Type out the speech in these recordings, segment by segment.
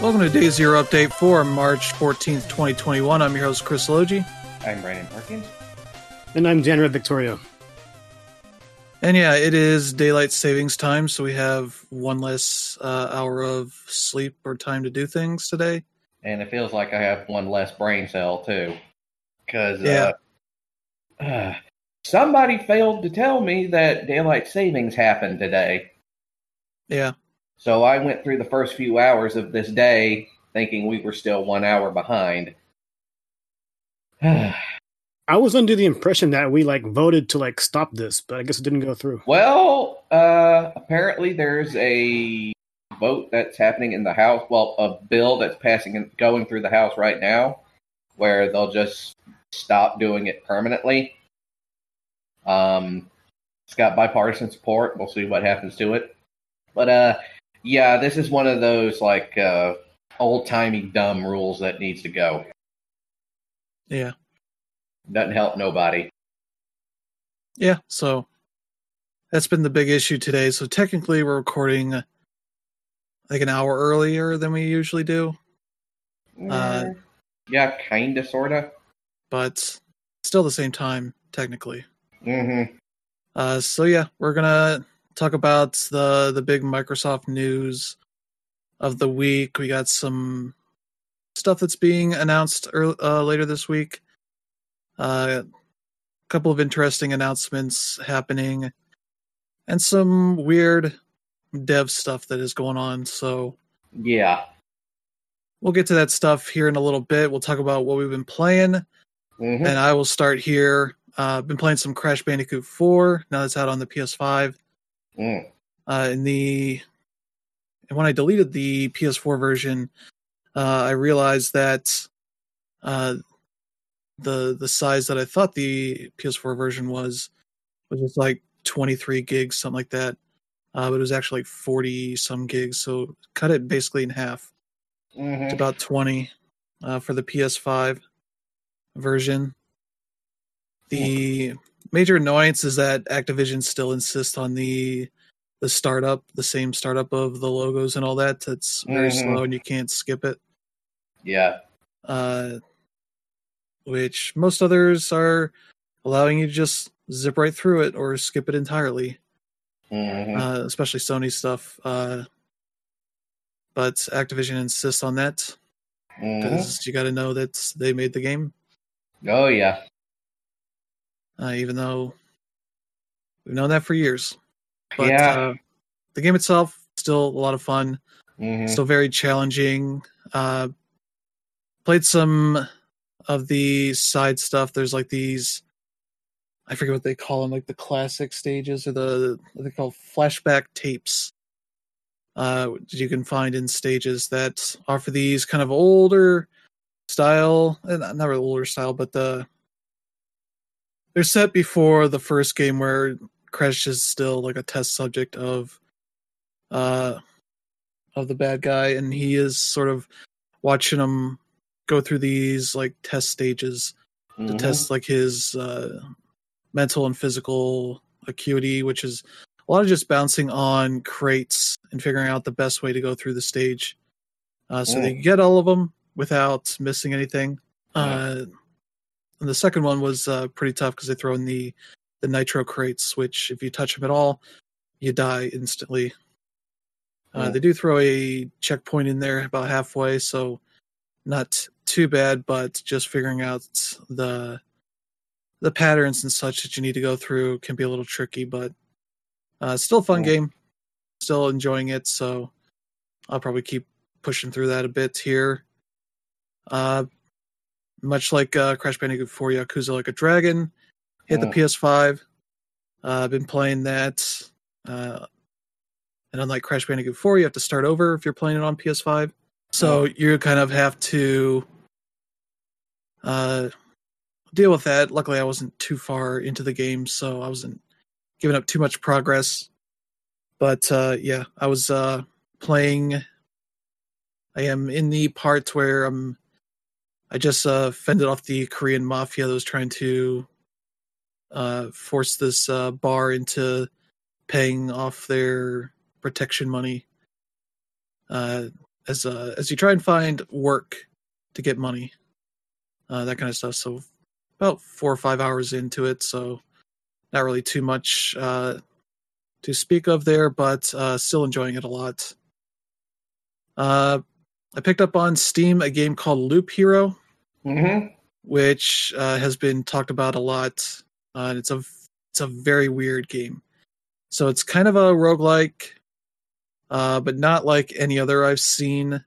Welcome to Day Zero Update for March 14th, 2021. I'm your host, Chris Logi. I'm Brandon Perkins. And I'm January Victoria. And yeah, it is daylight savings time, so we have one less uh, hour of sleep or time to do things today. And it feels like I have one less brain cell, too. Because Yeah. uh, uh, somebody failed to tell me that daylight savings happened today. Yeah, So I went through the first few hours of this day thinking we were still one hour behind. I was under the impression that we like voted to like stop this, but I guess it didn't go through. well, uh, apparently there's a vote that's happening in the House. Well, a bill that's passing and going through the House right now, where they'll just stop doing it permanently. Um, it's got bipartisan support. We'll see what happens to it. But uh, yeah, this is one of those like uh, old timey dumb rules that needs to go. yeah, Doesn't help nobody. yeah. So that's been the big issue today. So technically, we're recording uh, like an hour earlier than we usually do, Uh, Mm, yeah, kinda, sorta. but still the same time, technically. Mm-hmm. Uh, so yeah, we're gonna talk about the the big Microsoft news of the week. We got some stuff that's being announced earl uh, later this week. Uh, a couple of interesting announcements happening, and some weird dev stuff that is going on. So Yeah. we'll get to that stuff here in a little bit. We'll talk about what we've been playing, Mm-hmm. and I will start here. Uh, I've been playing some Crash Bandicoot 4 now that's out on the PS5. Mm. uh, in the and when I deleted the PS4 version, uh, I realized that uh, the the size that I thought the PS4 version was was just like 23 gigs, something like that. Uh, but it was actually like 40 some gigs, so cut it basically in half. It's Mm-hmm. about 20 uh, for the PS5 version. The major annoyance is that Activision still insists on the the startup, the same startup of the logos and all that. That's very Mhm. slow and you can't skip it. Yeah. Uh, which most others are allowing you to just zip right through it or skip it entirely. Mm-hmm. Uh, especially Sony stuff. Uh, but Activision insists on that because you got to know that they made the game. Oh yeah. Uh, even though we've known that for years. But yeah. uh, the game itself still a lot of fun, Mhm. still very challenging. Uh, played some of the side stuff. There's like these, I forget what they call them, like the classic stages or the what they call flashback tapes. Uh, you can find in stages that offer these kind of older style, eh, not really older style, but the they're set before the first game where Crash is still like a test subject of uh of the bad guy and he is sort of watching him go through these like test stages to Mhm. test like his uh mental and physical acuity which is a lot of just bouncing on crates and figuring out the best way to go through the stage uh so Mm. they get all of them without missing anything uh and the second one was uh, pretty tough because they throw in the the nitro crates, which if you touch them at all, you die instantly. Uh. They do throw a checkpoint in there about halfway, so not too bad, but just figuring out the the patterns and such that you need to go through can be a little tricky. But uh, still a fun Mm. game, still enjoying it. So I'll probably keep pushing through that a bit here. Uh, much like uh, Crash Bandicoot 4 Yakuza Like a Dragon, hit the Mm. PS5. Uh, I've been playing that. Uh, and unlike Crash Bandicoot 4, you have to start over if you're playing it on PS5. So you kind of have to uh, deal with that. Luckily, I wasn't too far into the game, so I wasn't giving up too much progress. But uh, yeah, I was uh, playing. I am in the part where I'm. I just uh, fended off the Korean mafia that was trying to uh, force this uh, bar into paying off their protection money. Uh, as uh, as you try and find work to get money, uh, that kind of stuff. So about four or five hours into it, so not really too much to speak of there, but still enjoying it a lot. I picked up on Steam a game called Loop Hero, Mm-hmm. which uh, has been talked about a lot. Uh, and it's a it's a very weird game. So it's kind of a roguelike, uh, but not like any other I've seen.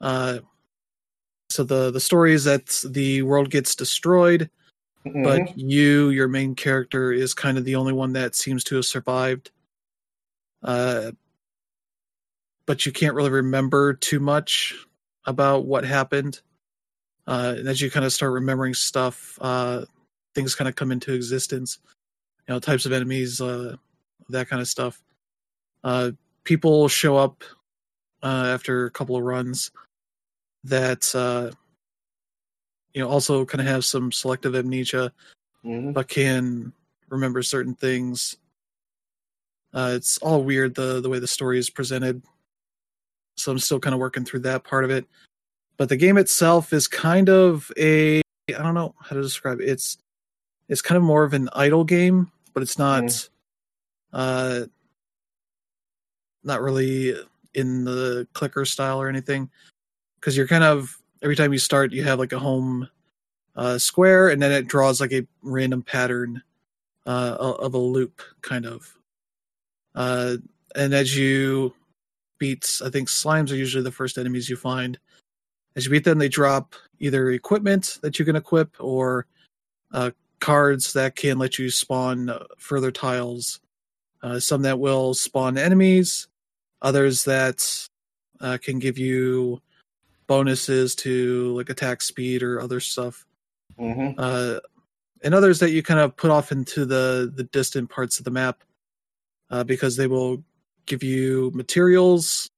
Uh, so the the story is that the world gets destroyed, Mm-hmm. but you, your main character, is kind of the only one that seems to have survived. Uh, but you can't really remember too much about what happened. Uh, and as you kind of start remembering stuff, uh, things kind of come into existence. You know, types of enemies, uh, that kind of stuff. Uh, people show up uh, after a couple of runs that uh, you know also kind of have some selective amnesia Mhm. but can remember certain things. Uh, it's all weird the the way the story is presented, so I'm still kind of working through that part of it. But the game itself is kind of a I don't know how to describe it. It's it's kind of more of an idle game, but it's not uh not really in the clicker style or anything because you're kind of every time you start you have like a home uh, square, and then it draws like a random pattern uh, of a loop, kind of. Uh, and as you beat, I think slimes are usually the first enemies you find. As you beat them, they drop either equipment that you can equip or uh, cards that can let you spawn uh, further tiles. Uh, some that will spawn enemies, others that uh, can give you bonuses to like attack speed or other stuff Mhm. uh, and others that you kind of put off into the the distant parts of the map uh, because they will give you materials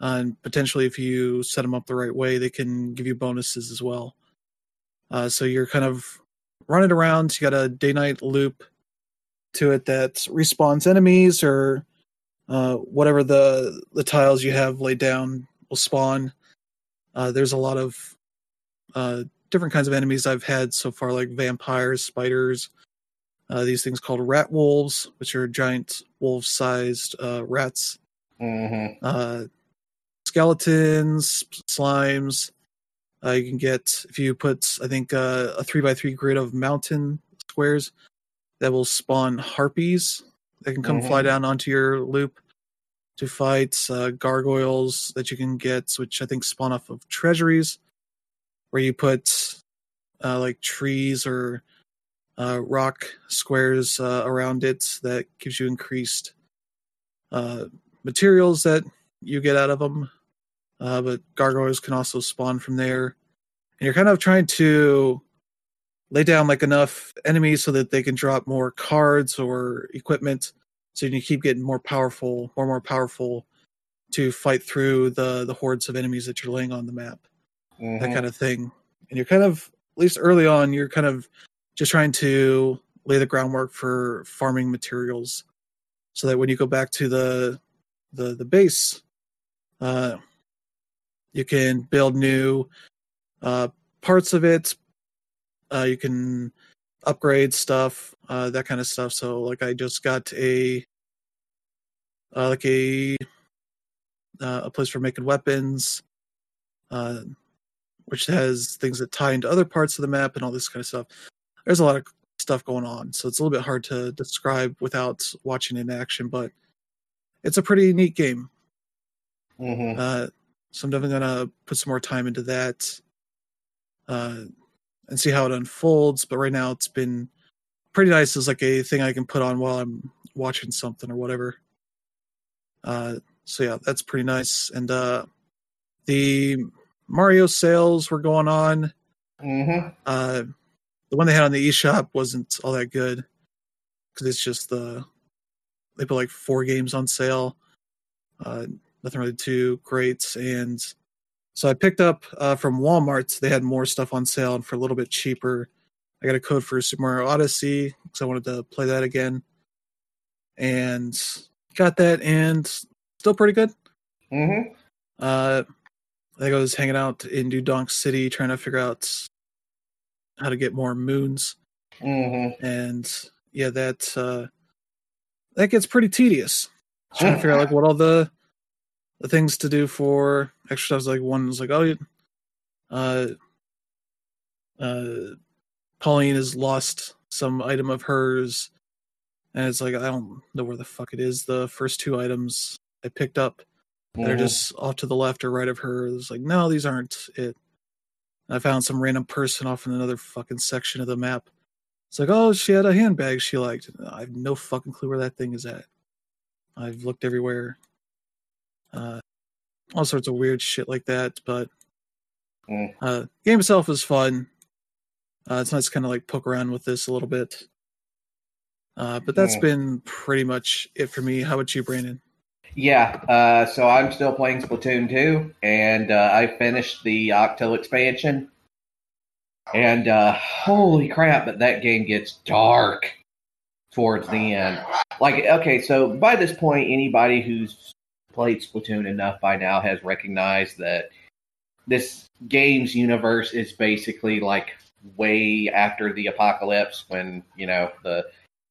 uh, and potentially if you set them up the right way they can give you bonuses as well. Uh, so you're kind of running around you got a day night loop to it that respawns enemies or uh, whatever the the tiles you have laid down will spawn. Uh, there's a lot of uh, different kinds of enemies I've had so far, like vampires, spiders, uh, these things called rat wolves, which are giant wolf-sized uh, rats, Mhm. uh, skeletons, slimes. Uh, you can get if you put, I think, uh, a three by three grid of mountain squares that will spawn harpies that can come fly Mhm. down onto your loop to fight uh, gargoyles that you can get, which I think spawn off of treasuries, where you put uh, like trees or uh, rock squares uh, around it that gives you increased uh, materials that you get out of them. Uh, but gargoyles can also spawn from there, and you're kind of trying to lay down like enough enemies so that they can drop more cards or equipment, so you can keep getting more powerful, more and more powerful to fight through the the hordes of enemies that you're laying on the map that Mhm. kind of thing. And you're kind of, at least early on, you're kind of just trying to lay the groundwork for farming materials, so that when you go back to the the the base, uh, you can build new uh, parts of it. Uh, you can upgrade stuff, uh, that kind of stuff. So, like, I just got a uh, like a uh, a place for making weapons. Which has things that tie into other parts of the map and all this kind of stuff. There's a lot of stuff going on, so it's a little bit hard to describe without watching in action, but it's a pretty neat game. Mhm. Uh, so I'm definitely gonna put some more time into that uh, and see how it unfolds. But right now, it's been pretty nice as like a thing I can put on while I'm watching something or whatever. Uh, so yeah, that's pretty nice. And uh, the Mario sales were going on. Mhm. Uh, the one they had on the eShop wasn't all that good because it's just the they put like four games on sale. Uh, nothing really too great, and so I picked up uh, from Walmart. They had more stuff on sale and for a little bit cheaper. I got a code for Super Mario Odyssey because I wanted to play that again, and got that, and still pretty good. Mhm. Uh, I think I was hanging out in New Donk City trying to figure out how to get more moons, Mm-hmm. and yeah, that uh, that gets pretty tedious. Trying to figure out like what all the the things to do for exercise. Like one was like, oh, you- uh, uh, Pauline has lost some item of hers, and it's like I don't know where the fuck it is. The first two items I picked up that are just off to the left or right of her. It's like, no, these aren't it. I found some random person off in another fucking section of the map. It's like, oh, she had a handbag she liked. I have no fucking clue where that thing is at. I've looked everywhere. Uh, all sorts of weird shit like that. But Mm. uh, game itself is fun. Uh, it's nice to kind of like poke around with this a little bit. Uh, but that's Mm. been pretty much it for me. How about you, Brandon? Yeah, uh, so I'm still playing Splatoon 2, and uh, I finished the Octo expansion. And uh, holy crap, but that game gets dark towards the end. Like, okay, so by this point, anybody who's played Splatoon enough by now has recognized that this game's universe is basically like way after the apocalypse when, you know, the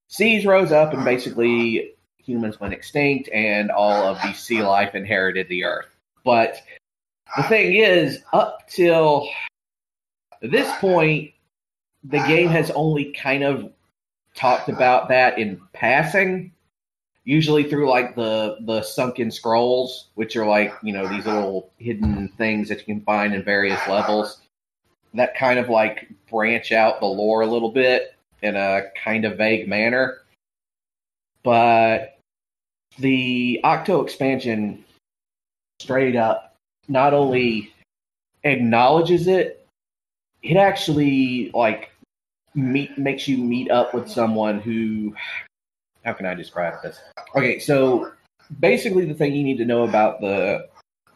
seas rose up and basically humans went extinct and all of the sea life inherited the earth. But the thing is, up till this point, the game has only kind of talked about that in passing, usually through like the the sunken scrolls, which are like you know these little hidden things that you can find in various levels that kind of like branch out the lore a little bit in a kind of vague manner. But the Octo expansion straight up not only acknowledges it, it actually like meet makes you meet up with someone who how can I describe this? Okay, so basically the thing you need to know about the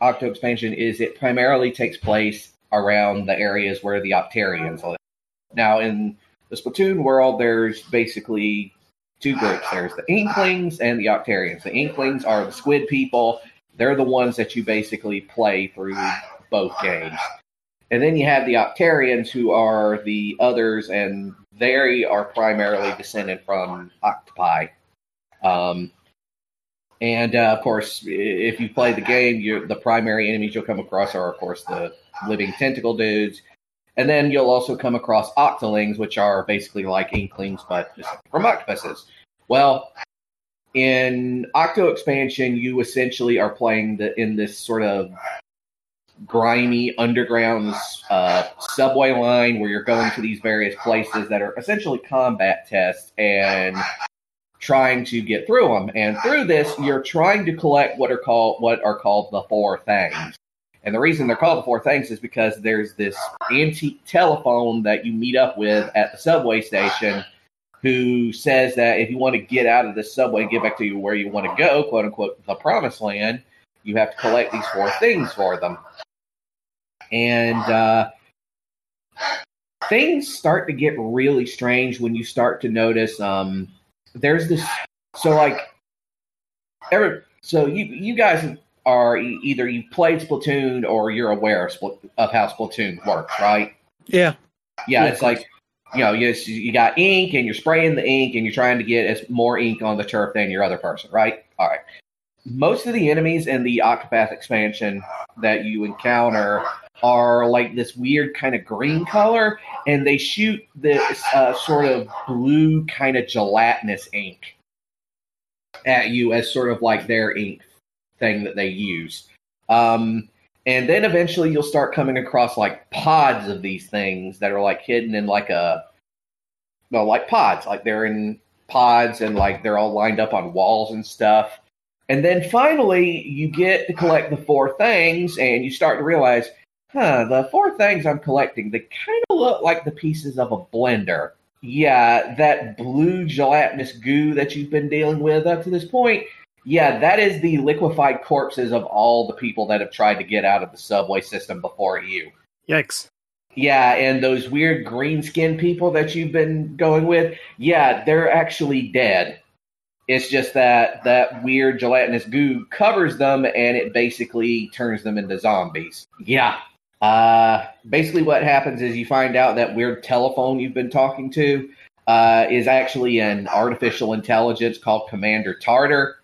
Octo expansion is it primarily takes place around the areas where the Octarians live. Now in the Splatoon world there's basically two groups. There's the Inklings and the Octarians. The Inklings are the squid people. They're the ones that you basically play through both games. And then you have the Octarians, who are the others, and they are primarily descended from octopi. Um, and uh, of course, if you play the game, the primary enemies you'll come across are, of course, the living tentacle dudes. And then you'll also come across octolings, which are basically like inklings, but just from octopuses. Well, in Octo expansion, you essentially are playing the in this sort of grimy underground uh, subway line where you're going to these various places that are essentially combat tests and trying to get through them. And through this, you're trying to collect what are called what are called the four things. And the reason they're called the four things is because there's this antique telephone that you meet up with at the subway station who says that if you want to get out of this subway and get back to where you want to go, quote unquote, the promised land, you have to collect these four things for them. And uh, things start to get really strange when you start to notice um, there's this. So, like, every, so you you guys are e- either you've played Splatoon or you're aware of, Spl- of how Splatoon works, right? Yeah, Yeah, Yeah, it's like you know, you, you got ink and you're spraying the ink and you're trying to get as more ink on the turf than your other person, right? All right. Most of the enemies in the Octopath expansion that you encounter are like this weird kind of green color, and they shoot this uh, sort of blue kind of gelatinous ink at you as sort of like their ink thing that they use. Um, and then eventually you'll start coming across like pods of these things that are like hidden in like a well like pods. Like they're in pods and like they're all lined up on walls and stuff. And then finally you get to collect the four things and you start to realize huh the four things i'm collecting they kind of look like the pieces of a blender. Yeah that blue gelatinous goo that you've been dealing with up to this point yeah, that is the liquefied corpses of all the people that have tried to get out of the subway system before you. Yikes. Yeah, and those weird green skinned people that you've been going with, yeah, they're actually dead. It's just that that weird gelatinous goo covers them and it basically turns them into zombies. Yeah. Uh, basically, what happens is you find out that weird telephone you've been talking to uh, is actually an artificial intelligence called Commander Tartar,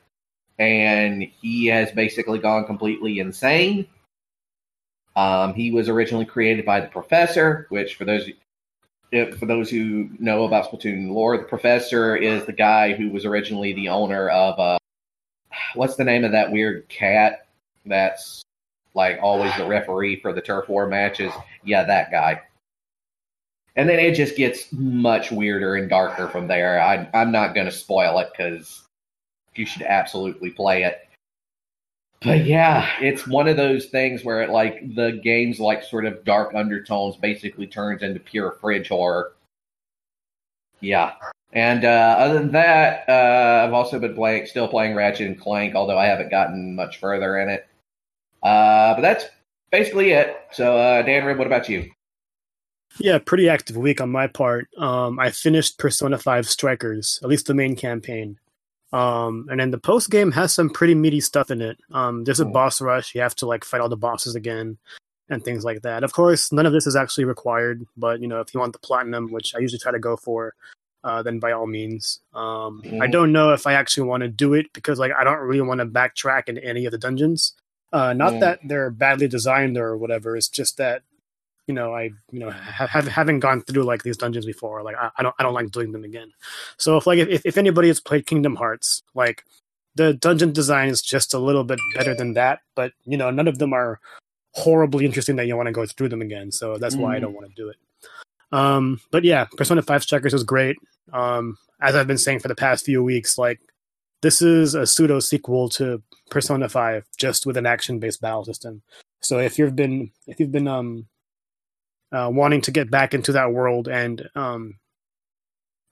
and he has basically gone completely insane. Um, he was originally created by the Professor, which for those for those who know about Splatoon lore, the professor is the guy who was originally the owner of uh, what's the name of that weird cat that's like always the referee for the turf war matches? Yeah, that guy. And then it just gets much weirder and darker from there. I, I'm not going to spoil it because you should absolutely play it. But yeah, it's one of those things where it like the game's like sort of dark undertones basically turns into pure fridge horror. Yeah. And uh, other than that, uh, I've also been playing, still playing Ratchet and Clank, although I haven't gotten much further in it. Uh, but that's basically it. So, uh, Dan Rib, what about you? Yeah, pretty active week on my part. Um, I finished Persona 5 Strikers, at least the main campaign. Um, and then the post game has some pretty meaty stuff in it. Um, there's a boss rush. You have to like fight all the bosses again and things like that. Of course, none of this is actually required, but you know, if you want the platinum, which I usually try to go for, uh, then by all means. Um, mm-hmm. I don't know if I actually want to do it because like I don't really want to backtrack in any of the dungeons. Uh, not mm. that they're badly designed or whatever. It's just that you know, I you know have, have having gone through like these dungeons before, like I, I, don't I don't like doing them again. So if like if, if anybody has played Kingdom Hearts, like the dungeon design is just a little bit better than that, but you know none of them are horribly interesting that you want to go through them again. So that's mm. why I don't mm. want to do it. Um, but yeah, Persona Five Strikers was great. Um, as I've been saying for the past few weeks, like this is a pseudo sequel to Persona Five, just with an action based battle system. So if you've been if you've been um uh, wanting to get back into that world and um,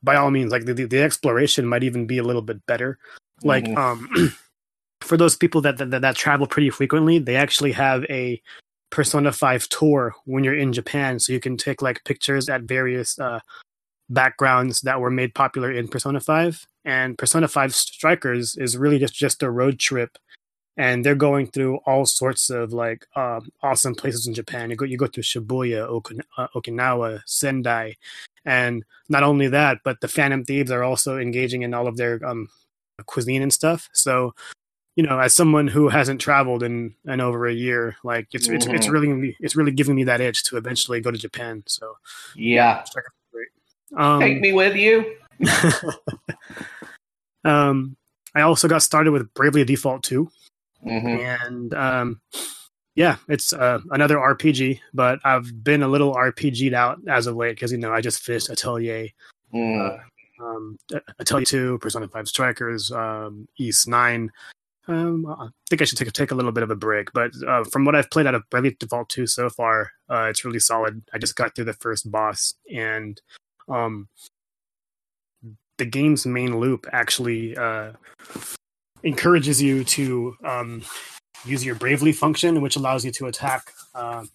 by all means like the, the, exploration might even be a little bit better. Like mm-hmm. um, for those people that, that that travel pretty frequently they actually have a persona 5 tour when you're in japan. So you can take like pictures at various uh, backgrounds that were made popular in persona 5 and persona 5 strikers is really just just a road trip and they're going through all sorts of like um, awesome places in Japan. You go you go through Shibuya, Okin- uh, Okinawa, Sendai, and not only that, but the Phantom Thieves are also engaging in all of their um, cuisine and stuff. So, you know, as someone who hasn't traveled in, in over a year, like it's mm-hmm. it's it's mm-hmm. really it's really giving me that itch to eventually go to Japan. So, yeah, um, take me with you. um, I also got started with Bravely Default 2. Mm-hmm. And um, yeah, it's uh, another RPG, but I've been a little RPG'd out as of late because you know I just finished Atelier, mm. uh, um, Atelier Two, Persona Five Strikers, um, Ys Nine. Um, I think I should take a, take a little bit of a break, but uh, from what I've played out of Bravely Default Two so far, uh, it's really solid. I just got through the first boss, and um, the game's main loop actually uh, encourages you to um, use your bravely function, which allows you to attack uh,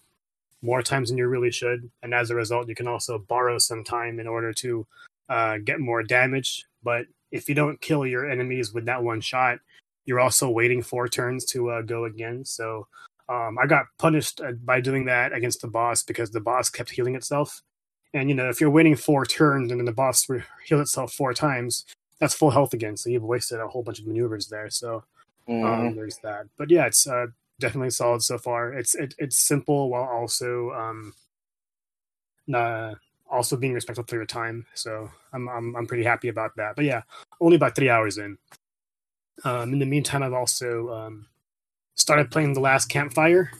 more times than you really should. And as a result, you can also borrow some time in order to uh, get more damage. But if you don't kill your enemies with that one shot, you're also waiting four turns to uh, go again. So um, I got punished uh, by doing that against the boss because the boss kept healing itself. And you know, if you're waiting four turns and then the boss heal itself four times, that's full health again. So you've wasted a whole bunch of maneuvers there. So mm. um, mm-hmm. there's that. But yeah, it's uh, definitely solid so far. It's it, it's simple while also um, uh, also being respectful for your time. So I'm I'm I'm pretty happy about that. But yeah, only about three hours in. Um, in the meantime, I've also um, started playing The Last Campfire.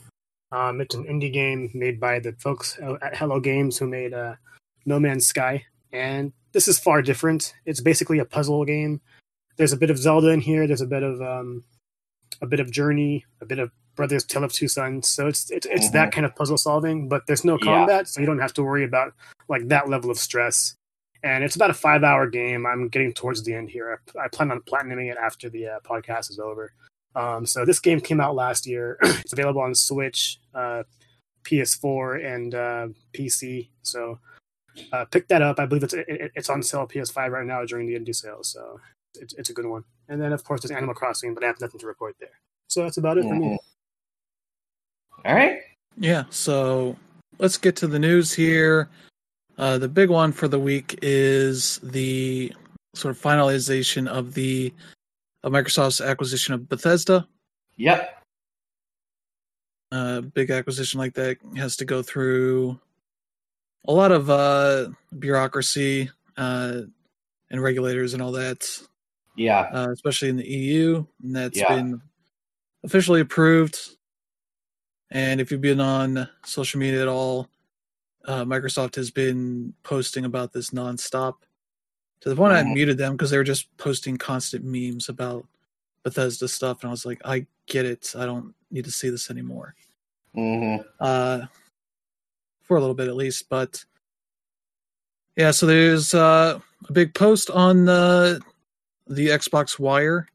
Um, it's an indie game made by the folks at Hello Games who made uh, No Man's Sky, and this is far different. It's basically a puzzle game. There's a bit of Zelda in here. There's a bit of um, a bit of Journey, a bit of Brothers Tale of Two Sons. So it's it's, it's mm-hmm. that kind of puzzle solving, but there's no combat, yeah. so you don't have to worry about like that level of stress. And it's about a five hour game. I'm getting towards the end here. I, I plan on platinuming it after the uh, podcast is over. Um, so this game came out last year. it's available on Switch, uh, PS4, and uh, PC. So uh, pick that up. I believe it's it, it's on sale PS5 right now during the indie sale. So it's, it's a good one. And then of course there's Animal Crossing, but I have nothing to report there. So that's about it for me. All right. Yeah. So let's get to the news here. Uh, the big one for the week is the sort of finalization of the of Microsoft's acquisition of Bethesda. Yep. A uh, big acquisition like that has to go through a lot of uh, bureaucracy uh, and regulators and all that. Yeah. Uh, especially in the EU, and that's yeah. been officially approved. And if you've been on social media at all, uh, Microsoft has been posting about this nonstop. To the point mm-hmm. I muted them because they were just posting constant memes about Bethesda stuff, and I was like, I get it. I don't need to see this anymore. Mm-hmm. Uh, for a little bit at least, but yeah. So there's uh, a big post on the the Xbox Wire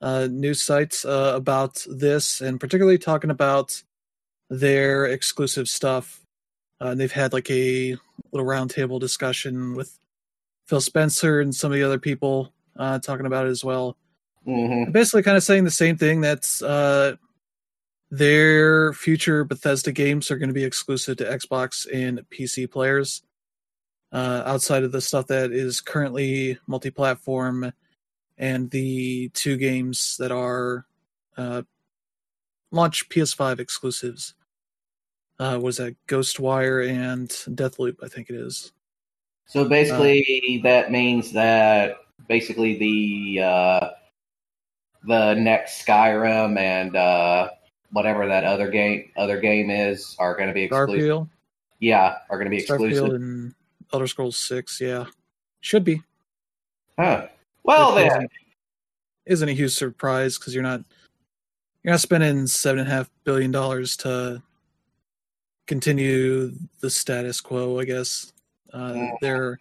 uh, news sites uh, about this, and particularly talking about their exclusive stuff. Uh, they've had like a little roundtable discussion with Phil Spencer and some of the other people uh, talking about it as well. Mm-hmm. Basically, kind of saying the same thing. That's uh, their future Bethesda games are going to be exclusive to Xbox and PC players. Uh, outside of the stuff that is currently multi-platform and the two games that are uh, launch PS5 exclusives. Uh, was that Ghostwire and Deathloop? I think it is. So basically, uh, that means that basically the uh, the next Skyrim and uh, whatever that other game other game is are going to be exclusive. Starfield. Yeah, are going to be exclusive. And Elder Scrolls Six. Yeah, should be. Huh. Well Which then, isn't, isn't a huge surprise because you're not you're not spending seven and a half billion dollars to continue the status quo. I guess uh, mm. they're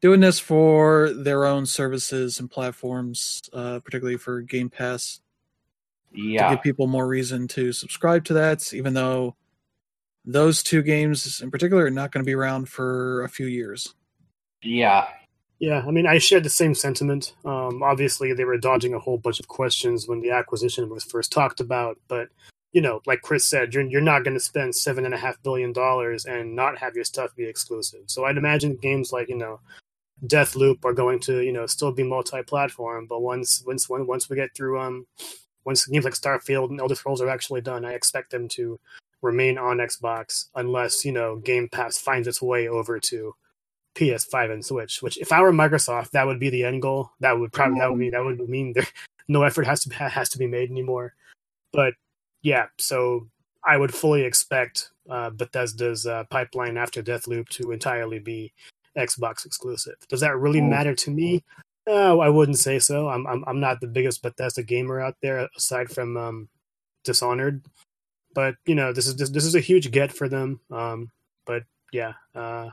doing this for their own services and platforms, uh, particularly for Game Pass. Yeah, to give people more reason to subscribe to that, even though those two games in particular are not going to be around for a few years. Yeah, yeah, I mean, I shared the same sentiment. Um, obviously, they were dodging a whole bunch of questions when the acquisition was first talked about, but you know, like Chris said, you're you're not going to spend seven and a half billion dollars and not have your stuff be exclusive. So I'd imagine games like you know, Deathloop are going to you know still be multi-platform, but once once once we get through um, once games like Starfield and Elder Scrolls are actually done, I expect them to remain on Xbox unless you know Game Pass finds its way over to PS5 and Switch. Which, if I were Microsoft, that would be the end goal. That would probably that would mean that would mean there no effort has to has to be made anymore. But yeah, so I would fully expect uh, Bethesda's uh, pipeline after Deathloop to entirely be Xbox exclusive. Does that really matter to me? No, I wouldn't say so. I'm I'm I'm not the biggest Bethesda gamer out there aside from um, Dishonored, but you know this is this, this is a huge get for them. Um, but yeah, uh,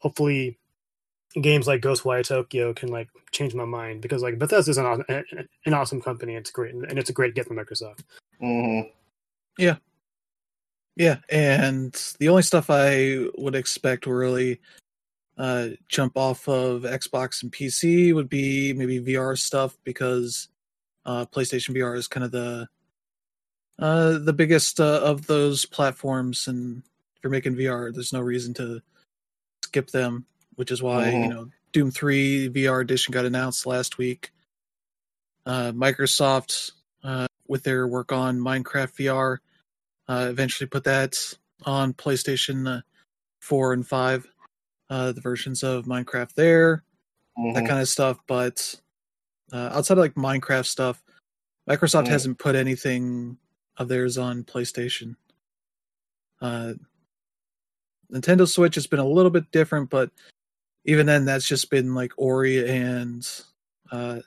hopefully games like Ghostwire Tokyo can like change my mind because like Bethesda is an, an awesome company. It's great and it's a great get from Microsoft. Mm-hmm. Yeah, yeah, and the only stuff I would expect really uh, jump off of Xbox and PC would be maybe VR stuff because uh, PlayStation VR is kind of the uh, the biggest uh, of those platforms, and if you're making VR, there's no reason to skip them, which is why mm-hmm. you know Doom Three VR Edition got announced last week. Uh, Microsoft, uh, with their work on Minecraft VR, uh, eventually put that on PlayStation uh, Four and Five, uh, the versions of Minecraft there, mm-hmm. that kind of stuff. But uh, outside of like Minecraft stuff, Microsoft mm-hmm. hasn't put anything of theirs on PlayStation. Uh, Nintendo Switch has been a little bit different, but even then, that's just been like Ori and uh,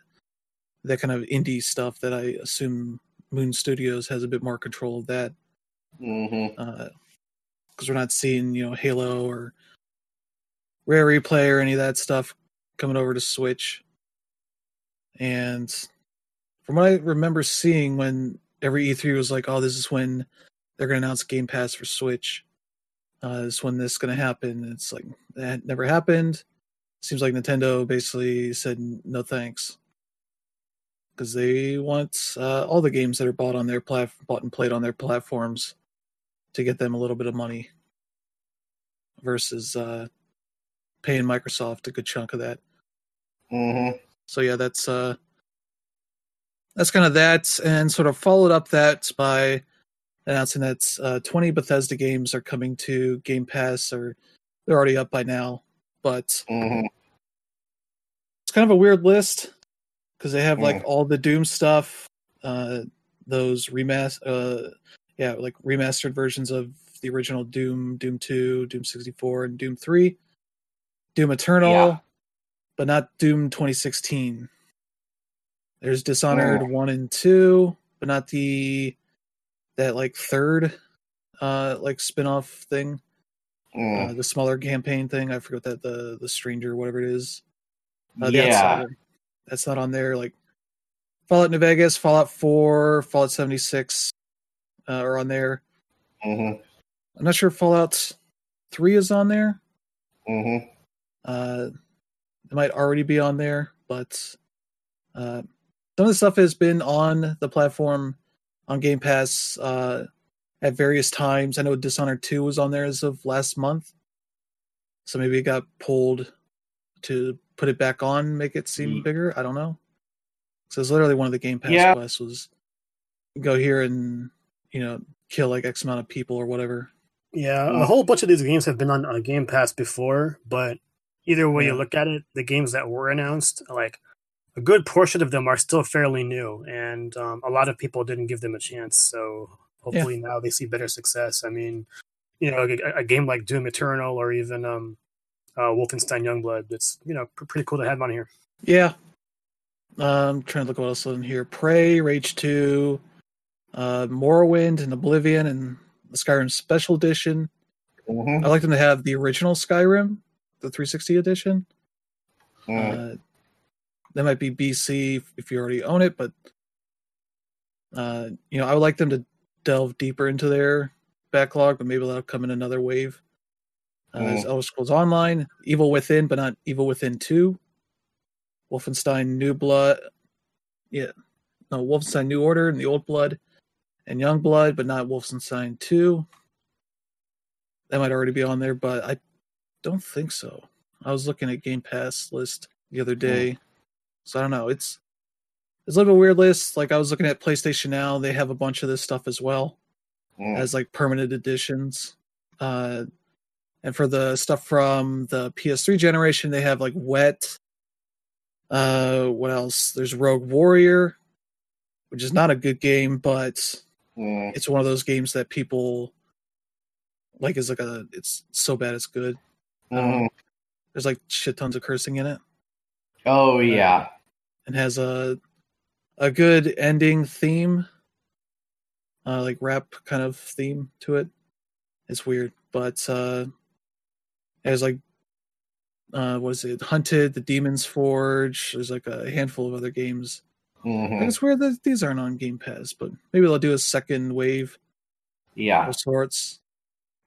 that kind of indie stuff that I assume Moon Studios has a bit more control of that. Because mm-hmm. uh, we're not seeing, you know, Halo or Rare Replay or any of that stuff coming over to Switch. And from what I remember seeing when every E3 was like, oh, this is when they're going to announce Game Pass for Switch uh, is when this is going to happen. It's like that never happened. Seems like Nintendo basically said no thanks. because they want uh, all the games that are bought on their plat- bought and played on their platforms to get them a little bit of money versus uh, paying Microsoft a good chunk of that. Mm-hmm. So yeah, that's uh, that's kind of that, and sort of followed up that by announcing that uh, 20 Bethesda games are coming to Game Pass, or they're already up by now. But Mm-hmm. it's kind of a weird list because they have like Mm. all the Doom stuff, uh, those remaster, uh, yeah, like remastered versions of the original Doom, Doom 2, Doom 64, and Doom 3, Doom Eternal, Yeah. but not Doom 2016. There's Dishonored Mm. 1 and 2, but not the that like third uh like spin-off thing Mm. uh, the smaller campaign thing. I forget that the the stranger, whatever it is. Uh, that's, yeah. that's not on there. Like Fallout New Vegas, Fallout Four, Fallout seventy six uh, are on there. Mm-hmm. I'm not sure if Fallout Three is on there. Mm-hmm. Uh, it might already be on there, but uh, some of the stuff has been on the platform on Game Pass uh, at various times. I know Dishonored 2 was on there as of last month. So maybe it got pulled to put it back on, make it seem Ye- bigger. I don't know. So it's literally one of the Game Pass Yeah. quests was go here and, you know, kill like X amount of people or whatever. Yeah, Mm. a whole bunch of these games have been on, on Game Pass before, but either way Yeah. you look at it, the games that were announced, like a good portion of them are still fairly new, and um, a lot of people didn't give them a chance. So hopefully now they see better success. I mean, you know, a, a game like Doom Eternal or even um, uh, Wolfenstein Youngblood, it's you know pr- pretty cool to have on here. Yeah. I'm trying to look what else is in here. Prey, Rage 2, uh, Morrowind, and Oblivion, and the Skyrim Special Edition. Mm-hmm. I like them to have the original Skyrim, the 360 edition. Mm. Uh, that might be BC if you already own it, but uh, you know, I would like them to delve deeper into their backlog, but maybe that'll come in another wave. Uh, There's Elder Scrolls Online, Evil Within, but not Evil Within 2, Wolfenstein New Blood, yeah, no, Wolfenstein New Order and the Old Blood, and Young Blood, but not Wolfenstein 2. That might already be on there, but I don't think so. I was looking at Game Pass list the other day, so I don't know. It's it's a little bit weird list. Like I was looking at PlayStation Now, they have a bunch of this stuff as well Mm. as like permanent editions. Uh, and for the stuff from the PS3 generation, they have like Wet. Uh, what else? There's Rogue Warrior, which is not a good game, but Mm. it's one of those games that people like is like a it's so bad it's good. Mhm. There's like shit tons of cursing in it Oh yeah. and has a a good ending theme. Uh like rap kind of theme to it. It's weird, but uh it has like uh what is it? Hunted, The Demon's Forge, there's like a handful of other games. And hmm it's weird that these aren't on Game Pass, but maybe they'll do a second wave Yeah. of sorts.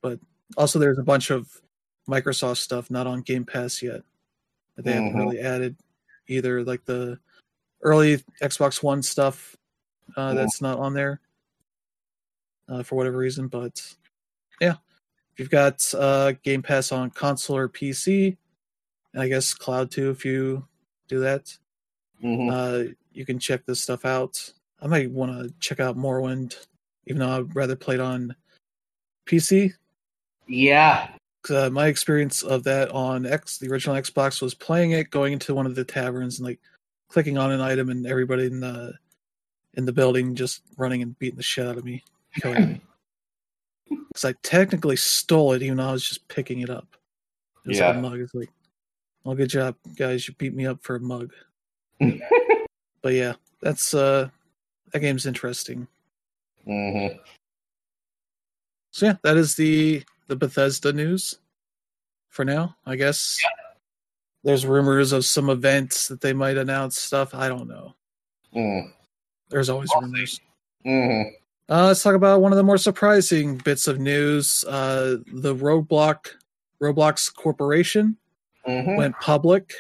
But also, there's a bunch of Microsoft stuff not on Game Pass yet they haven't Mhm. really added either, like the early Xbox One stuff uh, Mhm. that's not on there uh, for whatever reason. But yeah, if you've got uh, Game Pass on console or PC, and I guess cloud too, if you do that, hmm uh, you can check this stuff out. I might want to check out Morrowind, even though I'd rather play it on PC. Yeah. 'Cause, Uh, my experience of that on X, the original Xbox, was playing it, going into one of the taverns and like clicking on an item, and everybody in the in the building just running and beating the shit out of me, killing me. Because I technically stole it, even though I was just picking it up. It Yeah. mug. It's like, well, good job, guys. You beat me up for a mug. But yeah, that's uh that game's interesting. hmm So yeah, that is the the Bethesda news for now. I guess there's rumors of some events that they might announce stuff. I don't know. Mm. There's always We'll rumors. hmm Uh, let's talk about one of the more surprising bits of news. Uh, the Roblox Roblox Corporation hmm went public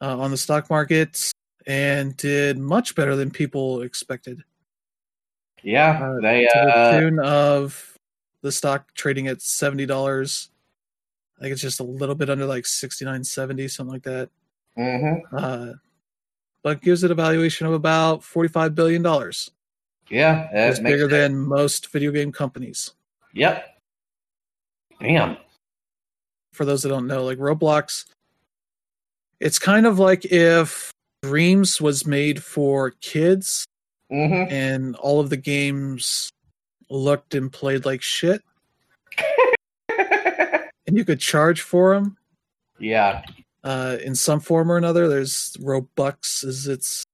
uh, on the stock market and did much better than people expected. Yeah, Uh, they to the uh, tune of the stock trading at seventy dollars. I think it's just a little bit under like sixty nine seventy, something like that. mhm. Uh, but gives it a valuation of about forty five billion dollars. yeah, It's bigger sense. than most video game companies. Yep. Damn. For those that don't know, like Roblox, it's kind of like if Dreams was made for kids Mm-hmm. and all of the games looked and played like shit, and you could charge for them. yeah. uh, in some form or another. There's Robux is its